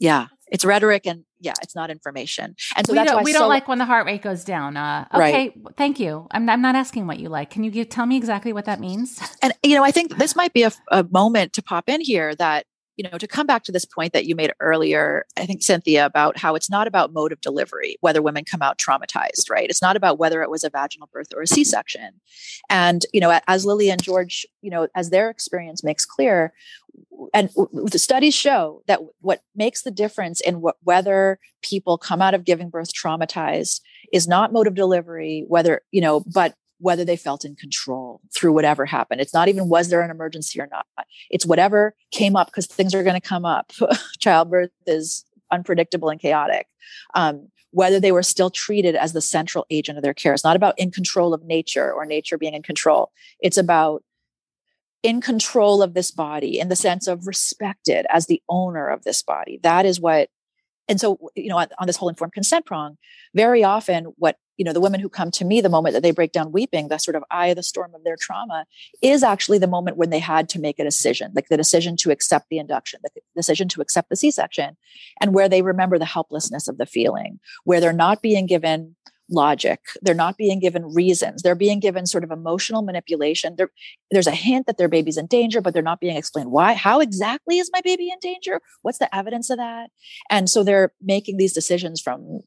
Yeah. It's rhetoric and yeah, it's not information. And so we that's don't, why we don't like when the heart rate goes down. Uh, Right. okay, thank you. I'm, I'm not asking what you like. Can you give, tell me exactly what that means? and you know i think this might be a, a moment to pop in here that you know to come back to this point that you made earlier i think cynthia about how it's not about mode of delivery whether women come out traumatized right? It's not about whether it was a vaginal birth or a c-section. And you know as lillie and george you know as their experience makes clear and the studies show that what makes the difference in wh- whether people come out of giving birth traumatized is not mode of delivery whether you know but whether they felt in control through whatever happened. It's not even was there an emergency or not. It's whatever came up because things are going to come up. Childbirth is unpredictable and chaotic. Um, whether they were still treated as the central agent of their care. It's not about in control of nature or nature being in control. It's about in control of this body in the sense of respected as the owner of this body. That is what and so you know on, on this whole informed consent prong very often what you know the women who come to me the moment that they break down weeping the sort of eye of the storm of their trauma is actually the moment when they had to make a decision like the decision to accept the induction the decision to accept the c-section and where they remember the helplessness of the feeling where they're not being given logic they're not being given reasons they're being given sort of emotional manipulation there, there's a hint that their baby's in danger but they're not being explained why how exactly is my baby in danger? What's the evidence of that? And so they're making these decisions from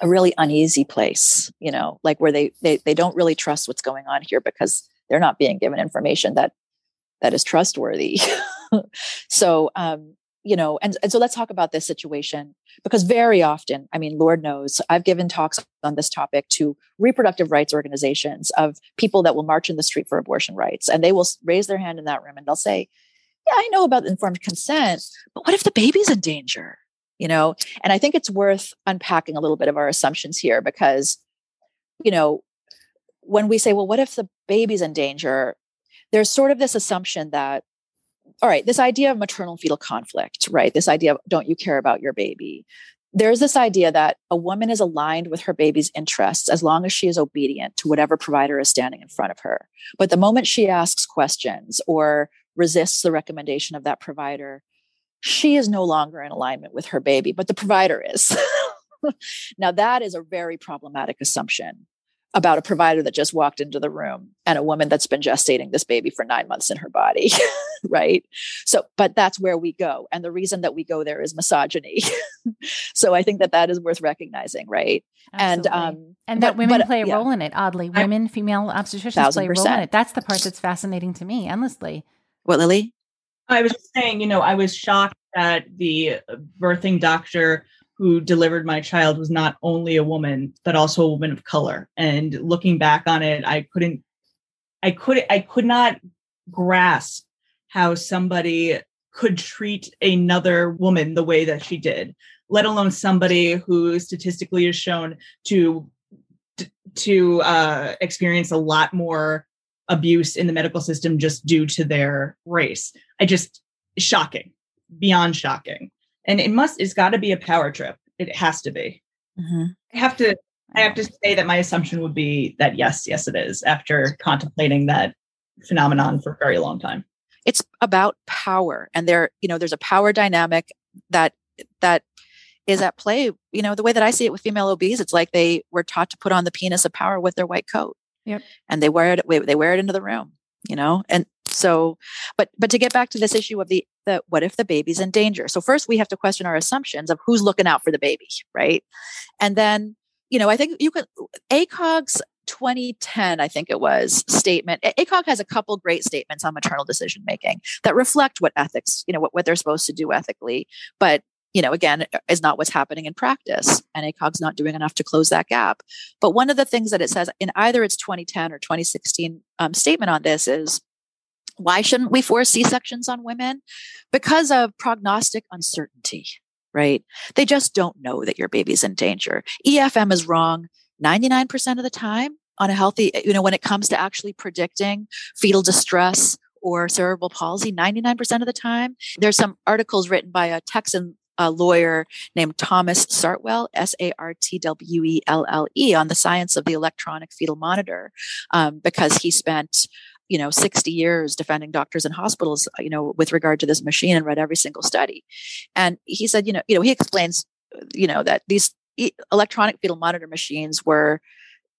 a really uneasy place you know like where they they, they don't really trust what's going on here because they're not being given information that that is trustworthy. So um you know and, and so let's talk about this situation because very often i mean lord knows i've given talks on this topic to reproductive rights organizations of people that will march in the street for abortion rights and they will raise their hand in that room and they'll say yeah i know about informed consent but what if the baby's in danger you know? And i think it's worth unpacking a little bit of our assumptions here because you know when we say well what if the baby's in danger? there's sort of this assumption that all right this idea of maternal fetal conflict right? This idea of don't you care about your baby? there's this idea that a woman is aligned with her baby's interests as long as she is obedient to whatever provider is standing in front of her. But the moment she asks questions or resists the recommendation of that provider she is no longer in alignment with her baby, but the provider is. now, that is a very problematic assumption about a provider that just walked into the room and a woman that's been gestating this baby for nine months in her body, right? So, but that's where we go. And the reason that we go there is misogyny. so, I think that that is worth recognizing, right? And, um, and that but- women but, play a yeah. role in it. Oddly, I- women, female obstetricians play a role in it. That's the part that's fascinating to me endlessly. What, Lillie? I was just saying, you know, I was shocked that the birthing doctor who delivered my child was not only a woman, but also a woman of color. And looking back on it, I couldn't, I could, I could not grasp how somebody could treat another woman the way that she did, let alone somebody who statistically is shown to to uh, experience a lot more abuse in the medical system just due to their race. I just shocking, beyond shocking. And it must it's got to be a power trip. It has to be. Mhm. I have to I have to say that my assumption would be that yes, yes it is after contemplating that phenomenon for a very long time. it's about power and there you know there's a power dynamic that that is at play you know the way that i see it with female obs it's like they were taught to put on the penis of power with their white coat yep. and they wear it they wear it into the room you know and so but but to get back to this issue of the the what if the baby's in danger? So first we have to question our assumptions of who's looking out for the baby right? And then you know i think you could acog's 2010 i think it was statement acog has a couple great statements on maternal decision making that reflect what ethics you know what, what they're supposed to do ethically but you know, again, is not what's happening in practice. And ACOG's not doing enough to close that gap. But one of the things that it says in either its 2010 or 2016 um, statement on this is why shouldn't we force C sections on women? Because of prognostic uncertainty, right? They just don't know that your baby's in danger. EFM is wrong 99% of the time on a healthy, you know, when it comes to actually predicting fetal distress or cerebral palsy 99% of the time. There's some articles written by a Texan a lawyer named Thomas Sartwelle, S A R T W E L L E, on the science of the electronic fetal monitor, um, because he spent you know 60 years defending doctors and hospitals you know with regard to this machine and read every single study. And he said you know you know he explains you know that these electronic fetal monitor machines were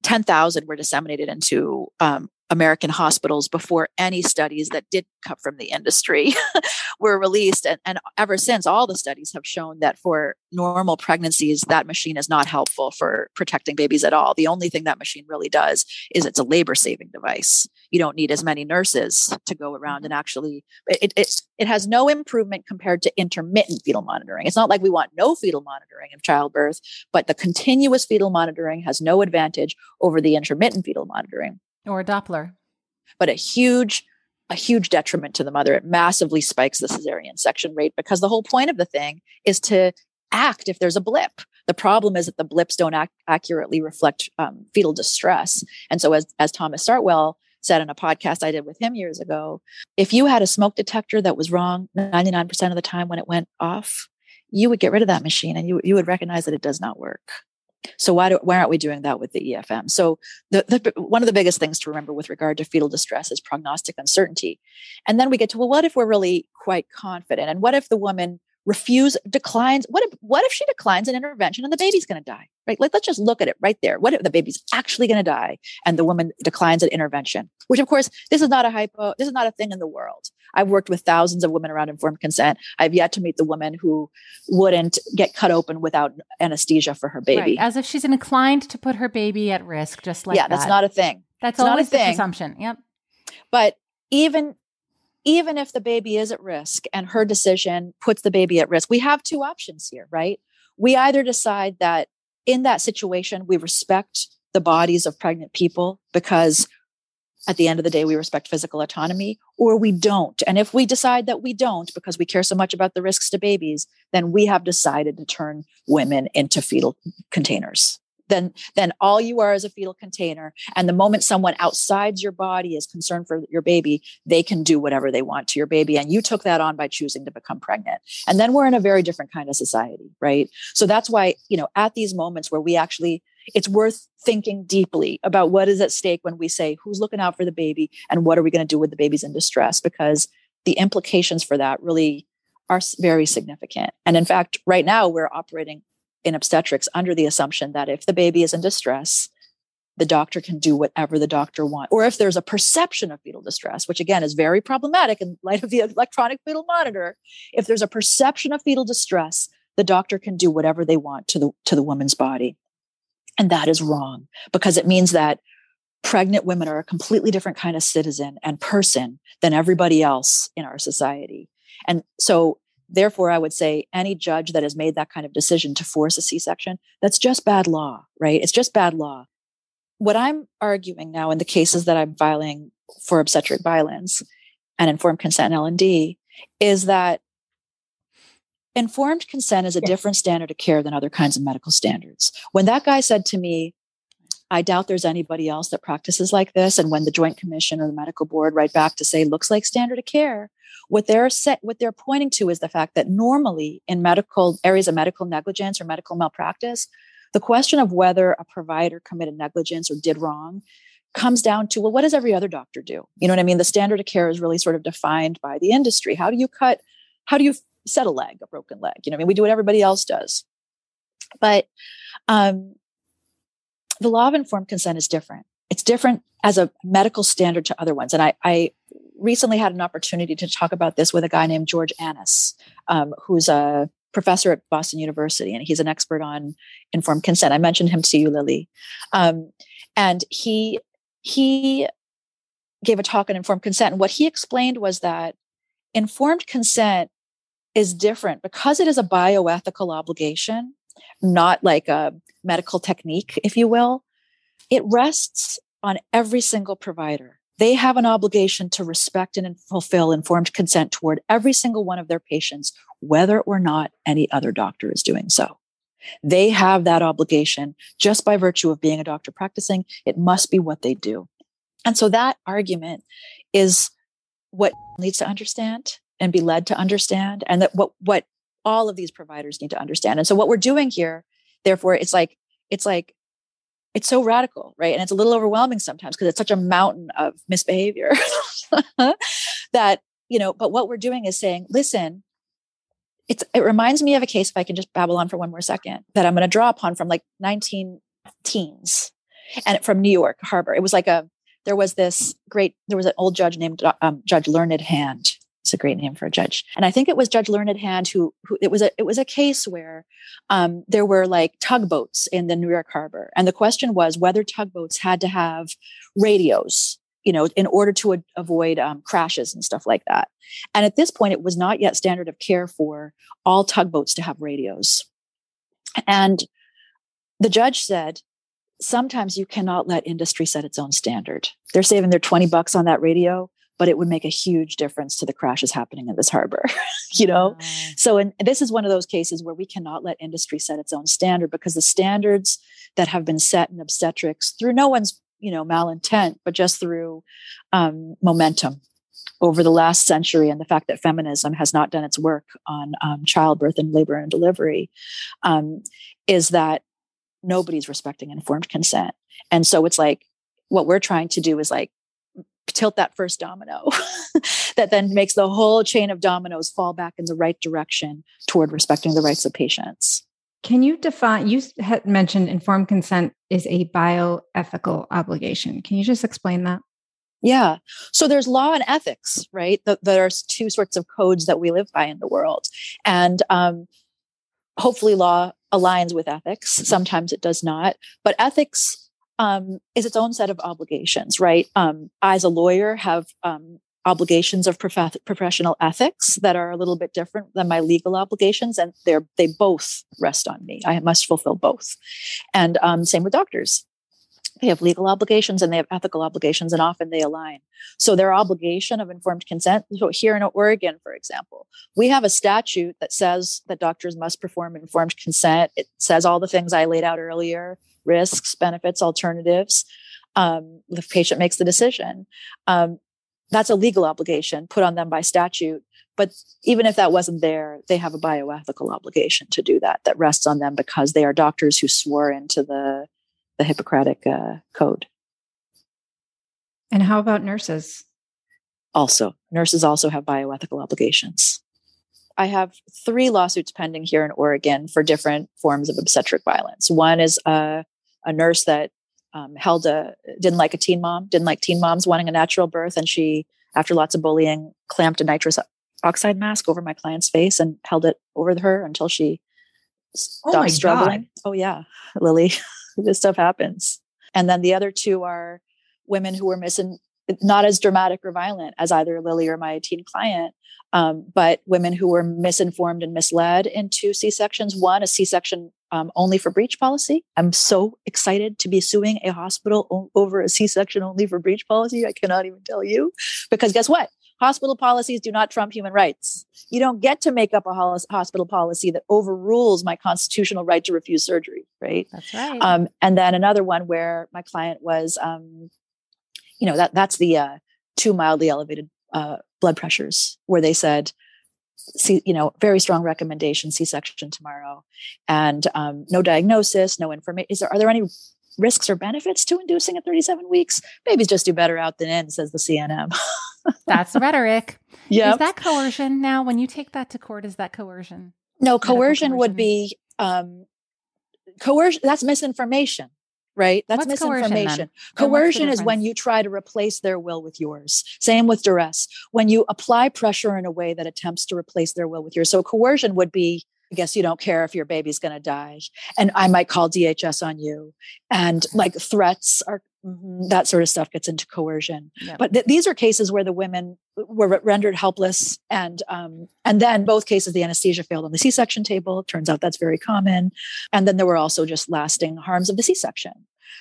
10,000 were disseminated into um, American hospitals before any studies that did come from the industry were released. And, and, ever since, all the studies have shown that for normal pregnancies, that machine is not helpful for protecting babies at all. The only thing that machine really does is it's a labor saving device. You don't need as many nurses to go around and mm-hmm. actually, it, it, it has no improvement compared to intermittent fetal monitoring. It's not like we want no fetal monitoring in childbirth, but the continuous fetal monitoring has no advantage over the intermittent fetal monitoring or a Doppler. But a huge, a huge detriment to the mother. It massively spikes the cesarean section rate because the whole point of the thing is to act if there's a blip. The problem is that the blips don't act, accurately reflect um, fetal distress. And so, as, as Thomas Sartwelle said in a podcast I did with him years ago, if you had a smoke detector that was wrong 99% of the time when it went off, you would get rid of that machine and you, you would recognize that it does not work. So why do, why aren't we doing that with the EFM? So the, the, one of the biggest things to remember with regard to fetal distress is prognostic uncertainty. And then we get to, well, what if we're really quite confident? And what if the woman refuse declines what if what if she declines an intervention and the baby's going to die right like let's just look at it right there what if the baby's actually going to die and the woman declines an intervention which of course this is not a hypo this is not a thing in the world i've worked with thousands of women around informed consent i've yet to meet the woman who wouldn't get cut open without anesthesia for her baby right. as if she's inclined to put her baby at risk just like yeah that. that's not a thing that's it's always not a the thing. assumption yep but even even if the baby is at risk and her decision puts the baby at risk, we have two options here, right? We either decide that in that situation, we respect the bodies of pregnant people because at the end of the day, we respect physical autonomy, or we don't. And if we decide that we don't because we care so much about the risks to babies, then we have decided to turn women into fetal containers then then all you are is a fetal container. And the moment someone outside your body is concerned for your baby they can do whatever they want to your baby. And you took that on by choosing to become pregnant. And then we're in a very different kind of society right? So that's why you know at these moments where we actually it's worth thinking deeply about what is at stake when we say who's looking out for the baby and what are we going to do with the babies in distress? Because the implications for that really are very significant. And in fact right now we're operating in obstetrics under the assumption that if the baby is in distress, the doctor can do whatever the doctor wants. Or if there's a perception of fetal distress, which again is very problematic in light of the electronic fetal monitor, if there's a perception of fetal distress, the doctor can do whatever they want to the to the woman's body. And that is wrong because it means that pregnant women are a completely different kind of citizen and person than everybody else in our society. And so therefore i would say any judge that has made that kind of decision to force a c-section that's just bad law right? It's just bad law. What i'm arguing now in the cases that i'm filing for obstetric violence and informed consent and l&d is that informed consent is a different standard of care than other kinds of medical standards. When that guy said to me I doubt there's anybody else that practices like this. And when the Joint Commission or the medical board write back to say looks like standard of care, what they're set, what they're pointing to is the fact that normally in medical areas of medical negligence or medical malpractice, the question of whether a provider committed negligence or did wrong comes down to well what does every other doctor do? You know what i mean? The standard of care is really sort of defined by the industry. How do you cut how do you set a leg a broken leg? You know what i mean? We do what everybody else does. But um, the law of informed consent is different. It's different as a medical standard to other ones. And i, I recently had an opportunity to talk about this with a guy named george annas um, who's a professor at boston university and he's an expert on informed consent. I mentioned him to you lillie. Um, and he he gave a talk on informed consent. And what he explained was that informed consent is different because it is a bioethical obligation, not like a medical technique, if you will. It rests on every single provider. They have an obligation to respect and fulfill informed consent toward every single one of their patients, whether or not any other doctor is doing so. They have that obligation just by virtue of being a doctor practicing. It must be what they do. And so that argument is what needs to understand and be led to understand and that what what all of these providers need to understand. And so what we're doing here, therefore, it's like it's like it's so radical, right? And it's a little overwhelming sometimes because it's such a mountain of misbehavior that, you know, but what we're doing is saying, listen, it's it reminds me of a case if i can just babble on for one more second that i'm going to draw upon from like 19 teens and from new york harbor it was like a there was this great there was an old judge named um, judge learned hand it's a great name for a judge and i think it was judge learned hand who, who it was a it was a case where um, there were like tugboats in the new york harbor and the question was whether tugboats had to have radios you know, in order to a- avoid um, crashes and stuff like that. And at this point, it was not yet standard of care for all tugboats to have radios. And the judge said, sometimes you cannot let industry set its own standard. They're saving their 20 bucks on that radio, but it would make a huge difference to the crashes happening in this harbor, you know? So, and this is one of those cases where we cannot let industry set its own standard because the standards that have been set in obstetrics through no one's you know malintent but just through um, momentum over the last century and the fact that feminism has not done its work on um, childbirth and labor and delivery um, is that nobody's respecting informed consent and so it's like what we're trying to do is like tilt that first domino that then makes the whole chain of dominoes fall back in the right direction toward respecting the rights of patients can you define, you had mentioned informed consent is a bioethical obligation. Can you just explain that? Yeah. So there's law and ethics, right? There are two sorts of codes that we live by in the world. And um, hopefully, law aligns with ethics. Sometimes it does not. But ethics um, is its own set of obligations, right? Um, I, as a lawyer, have um, obligations of prof- professional ethics that are a little bit different than my legal obligations and they're they both rest on me. I must fulfill both. And um, same with doctors they have legal obligations and they have ethical obligations and often they align. So their obligation of informed consent so here in oregon for example we have a statute that says that doctors must perform informed consent. It says all the things i laid out earlier risks benefits alternatives um, the patient makes the decision. Um, that's a legal obligation put on them by statute but even if that wasn't there they have a bioethical obligation to do that that rests on them because they are doctors who swore into the the hippocratic uh, code. And how about nurses? Also nurses also have bioethical obligations. I have three lawsuits pending here in oregon for different forms of obstetric violence. One is a, a nurse that um, held a didn't like a teen mom, didn't like teen moms wanting a natural birth, and she, after lots of bullying, clamped a nitrous oxide mask over my client's face and held it over her until she stopped oh struggling. God. Oh yeah, Lillie, this stuff happens. And then the other two are women who were missing, not as dramatic or violent as either Lillie or my teen client, um, but women who were misinformed and misled into C sections. One, a C section um, only for breech policy. I'm so excited to be suing a hospital o- over a C section only for breech policy. I cannot even tell you because guess what? Hospital policies do not trump human rights. You don't get to make up a hospital policy that overrules my constitutional right to refuse surgery, right? That's right. Um, and then another one where my client was, um, you know, that that's the uh, two mildly elevated uh, blood pressures where they said, see, you know, very strong recommendation, C-section tomorrow, and um, no diagnosis, no information. Is there are there any risks or benefits to inducing at 37 weeks. Babies just do better out than in, says the CNM. That's rhetoric. yeah. Is that coercion now? When you take that to court, is that coercion? No, medical coercion would be um, coercion. That's misinformation, right? That's What's misinformation. The Coercion is when you try to replace their will with yours. Same with duress. When you apply pressure in a way that attempts to replace their will with yours. So coercion would be, I guess you don't care if your baby's going to die, and I might call DHS on you, and like threats are. mhm, That sort of stuff gets into coercion, but th- these are cases where the women were rendered helpless, and um, and then both cases the anesthesia failed on the C-section table. Turns out that's very common, and then there were also just lasting harms of the C-section.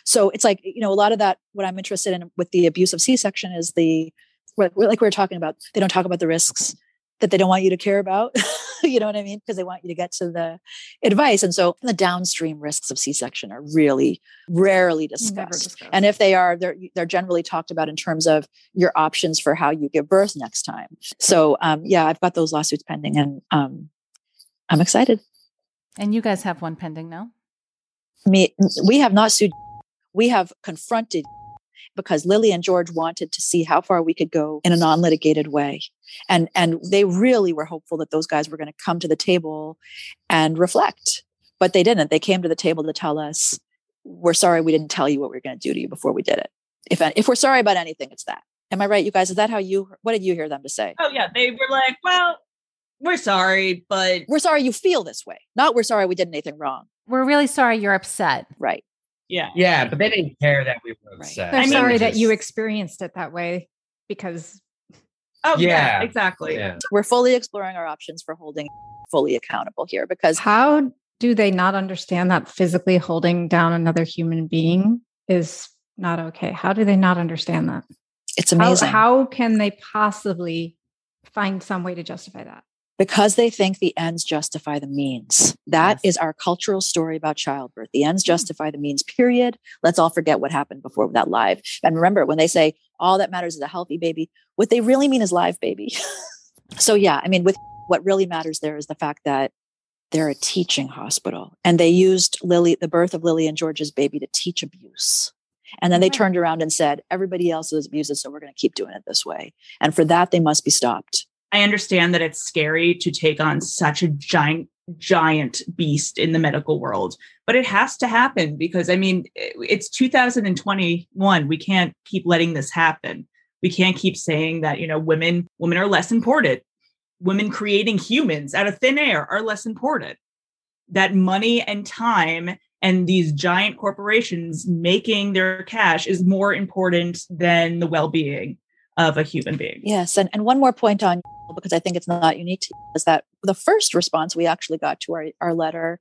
So it's like you know a lot of that. What I'm interested in with the abuse of C-section is the like like we are talking about. They don't talk about the risks that they don't want you to care about. you know what I mean? Because they want you to get to the advice, and so the downstream risks of C-section are really rarely discussed. discussed. And if they are, they're they're generally talked about in terms of your options for how you give birth next time. So um, yeah, I've got those lawsuits pending, and um, I'm excited. and you guys have one pending now. Me, we have not sued. We have confronted because Lillie and George wanted to see how far we could go in a non-litigated way, and and they really were hopeful that those guys were going to come to the table and reflect, but they didn't. They came to the table to tell us, "We're sorry, we didn't tell you what we were going to do to you before we did it. If if we're sorry about anything, it's that." Am I right, you guys? Is that how you? What did you hear them to say? Oh yeah, they were like, "Well, we're sorry, but We're sorry you feel this way. Not we're sorry we did anything wrong. We're really sorry you're upset. Right. Yeah, Yeah, but they didn't care that we were Right. upset. They're I mean, sorry They that you experienced it that way because oh yeah, Yeah. exactly." Yeah. We're fully exploring our options for holding fully accountable here because how do they not understand that physically holding down another human being is not okay? How do they not understand that? it's How, amazing. how can they possibly find some way to justify that? Because they think the ends justify the means. That is Yes. our cultural story about childbirth. The ends hmm. justify the means, period. Let's all forget what happened before that live. And remember, when they say all that matters is a healthy baby, what they really mean is live baby. so, yeah, I mean, with what really matters there is the fact that they're a teaching hospital and they used Lillie, the birth of Lillie and George's baby to teach abuse. And then they turned around and said, everybody else is abusive, so we're going to keep doing it this way. And for that, they must be stopped. I understand that it's scary to take on such a giant giant beast in the medical world but it has to happen because i mean it's 2021 we can't keep letting this happen. We can't keep saying that you know women women are less important. Women creating humans out of thin air are less important. That money and time and these giant corporations making their cash is more important than the well-being of a human being. Yes, and, and one more point on because I think it's not unique to you, is that the first response we actually got to our, our letter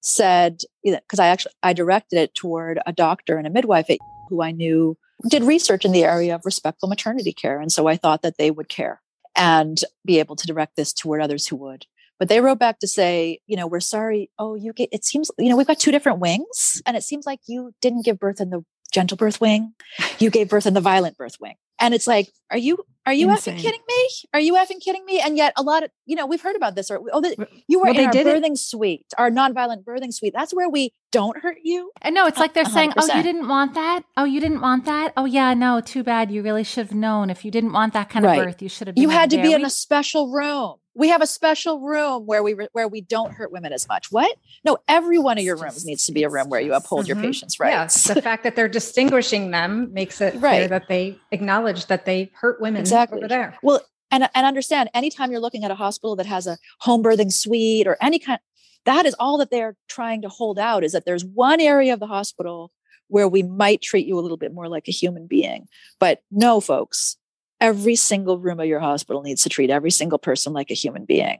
said because I actually I directed it toward a doctor and a midwife at, who I knew did research in the area of respectful maternity care, and so I thought that they would care and be able to direct this toward others who would. But they wrote back to say, you know, we're sorry. Oh, you get. It seems you know we've got two different wings, and it seems like you didn't give birth in the gentle birth wing. You gave birth in the violent birth wing. And it's like, are you are you Insane. effing kidding me? Are you effing kidding me? And yet, a lot of you know, we've heard about this. Or oh, the, you were Well, in they our did it- birthing suite, our nonviolent birthing suite. That's where we don't hurt you. And no, it's like they're A saying, "Oh, you didn't want that. Oh, you didn't want that. Oh, yeah, no, too bad. You really should have known. If you didn't want that kind Right. of birth, you should have. Been You had to there. be in We- a special room. We have a special room where we re- where we don't hurt women as much. What? No, every one of your rooms needs to be a room where you uphold your Mhm. patients' Yes, the fact that they're distinguishing them makes it clear Right. that they acknowledge that they hurt women Exactly. over there. Well, and and understand anytime you're looking at a hospital that has a home birthing suite or any kind that is all that they're trying to hold out is that there's one area of the hospital where we might treat you a little bit more like a human being. But no, folks, every single room of your hospital needs to treat every single person like a human being.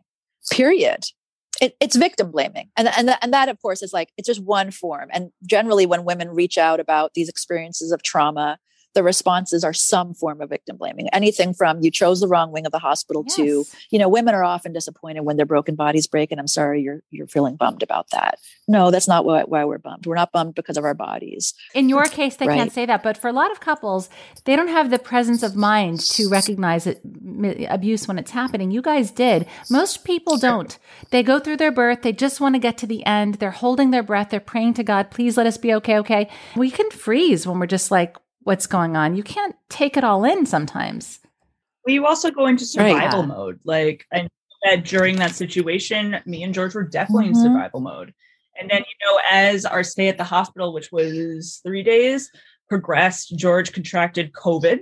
Period. It, it's victim blaming. And, and, and that, of course, is like, it's just one form. And generally, when women reach out about these experiences of trauma, the responses are some form of victim blaming. Anything from you chose the wrong wing of the hospital Yes. to, you know, women are often disappointed when their broken bodies break. And I'm sorry you're you're feeling bummed about that. No, that's not why, why we're bummed. We're not bummed because of our bodies. In your case, they Right. can't say that, but for a lot of couples, they don't have the presence of mind to recognize it, abuse when it's happening. You guys did. Most people don't. They go through their birth, they just want to get to the end. They're holding their breath, they're praying to God, please let us be okay, okay. We can freeze when we're just like, what's going on? You can't take it all in sometimes. Well, you also go into Right. survival mode. Like I know that during that situation, me and George were definitely Mhm. in survival mode. And then, you know, as our stay at the hospital, which was three days, progressed, George contracted COVID.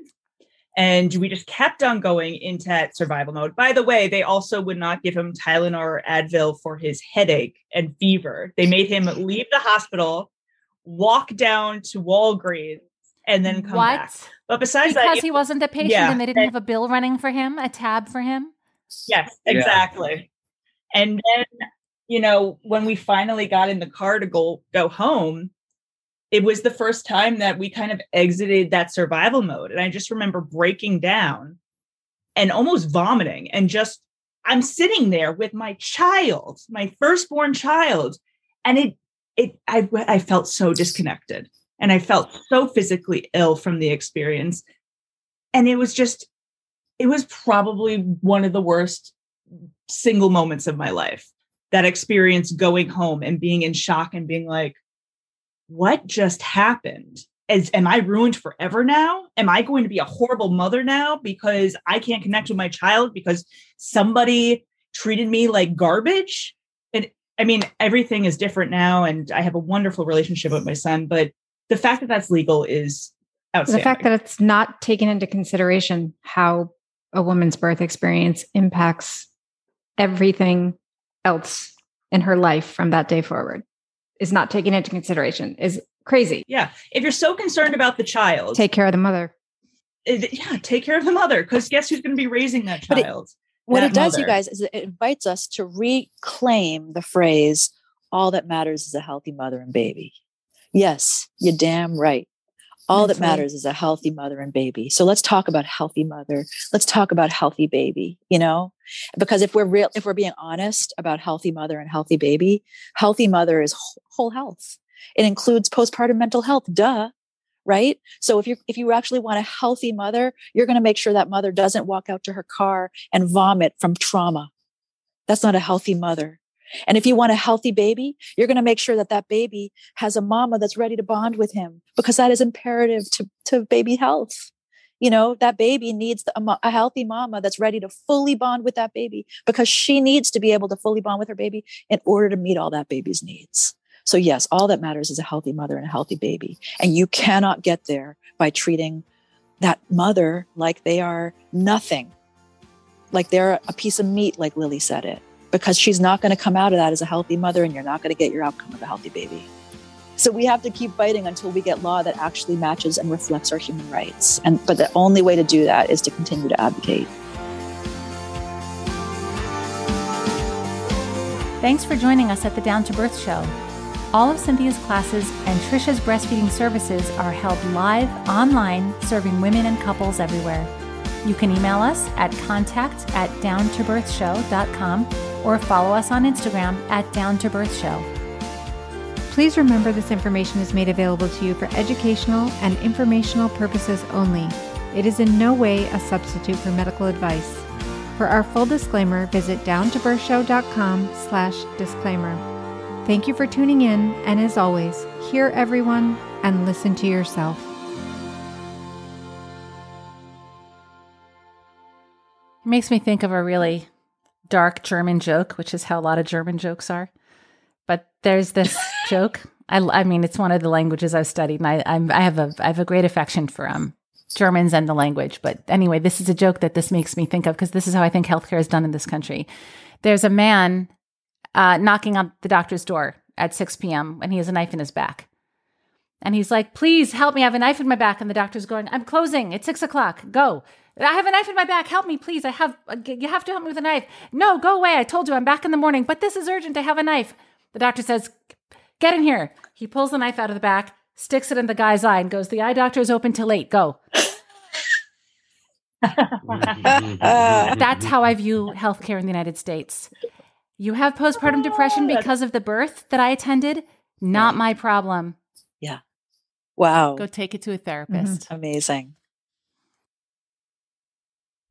And we just kept on going into that survival mode. By the way, they also would not give him Tylenol or Advil for his headache and fever. They made him leave the hospital, walk down to Walgreens, and then come what? back. But besides Because that, he wasn't a patient yeah. and they didn't have a bill running for him, a tab for him? Yes, Yeah. exactly. And then, you know, when we finally got in the car to go go home, it was the first time that we kind of exited that survival mode. And I just remember breaking down and almost vomiting and just I'm sitting there with my child, my firstborn child, and it it I I felt so disconnected and I felt so physically ill from the experience. And it was just it was probably one of the worst single moments of my life. That experience going home and being in shock and being like, what just happened? Is am I ruined forever now? Am I going to be a horrible mother now because I can't connect with my child because somebody treated me like garbage? And I mean, everything is different now, and I have a wonderful relationship with my son. But the fact that that's legal is the fact that it's not taken into consideration how a woman's birth experience impacts everything else in her life from that day forward is not taken into consideration is crazy. yeah, if you're so concerned about the child, Take care of the mother. Eh, it- yeah, take care of the mother because guess who's going to be raising that But it- child? What that it does, you guys, is it invites us to reclaim the phrase, all that matters is a healthy mother and baby. Yes, you're damn right. All that Mentally. matters is a healthy mother and baby. So let's talk about healthy mother. Let's talk about healthy baby, you know? Because if we're real, if we're being honest about healthy mother and healthy baby, healthy mother is whole health. It includes postpartum mental health, duh. Right. So if you if you actually want a healthy mother, you're going to make sure that mother doesn't walk out to her car and vomit from trauma. That's not a healthy mother. And if you want a healthy baby, you're going to make sure that that baby has a mama that's ready to bond with him because that is imperative to, to baby health. You know, that baby needs a, a healthy mama that's ready to fully bond with that baby because she needs to be able to fully bond with her baby in order to meet all that baby's needs. So, yes, all that matters is a healthy mother and a healthy baby. And you cannot get there by treating that mother like they are nothing, like they're a piece of meat, like Lillie said it, because she's not going to come out of that as a healthy mother and you're not going to get your outcome of a healthy baby. So we have to keep fighting until we get law that actually matches and reflects our human rights. And but the only way to do that is to continue to advocate. Thanks for joining us at the Down to Birth Show. All of Cynthia's classes and Trisha's breastfeeding services are held live online, serving women and couples everywhere. You can email us at contact at downtobirthshow.com or follow us on Instagram at downtobirthshow. Please remember this information is made available to you for educational and informational purposes only. It is in no way a substitute for medical advice. For our full disclaimer, visit downtobirthshow.com slash disclaimer. Thank you for tuning in, and as always, hear everyone and listen to yourself. Makes me think of a really dark German joke, which is how a lot of German jokes are. But there's this joke. I, I mean, it's one of the languages I've studied, and I, I'm, I have a I have a great affection for um Germans and the language. But anyway, this is a joke that this makes me think of because this is how I think healthcare is done in this country. There's a man uh, knocking on the doctor's door at 6 p.m. and he has a knife in his back. And he's like, please help me. I have a knife in my back. And the doctor's going, I'm closing. It's six o'clock. Go. I have a knife in my back. Help me, please. I have, uh, you have to help me with a knife. No, go away. I told you I'm back in the morning, but this is urgent. I have a knife. The doctor says, Get in here. He pulls the knife out of the back, sticks it in the guy's eye, and goes, The eye doctor is open till eight. Go. That's how I view healthcare in the United States. You have postpartum oh, depression because of the birth that I attended. Not my problem. Yeah. Wow. Go take it to a therapist. Mm-hmm. Amazing.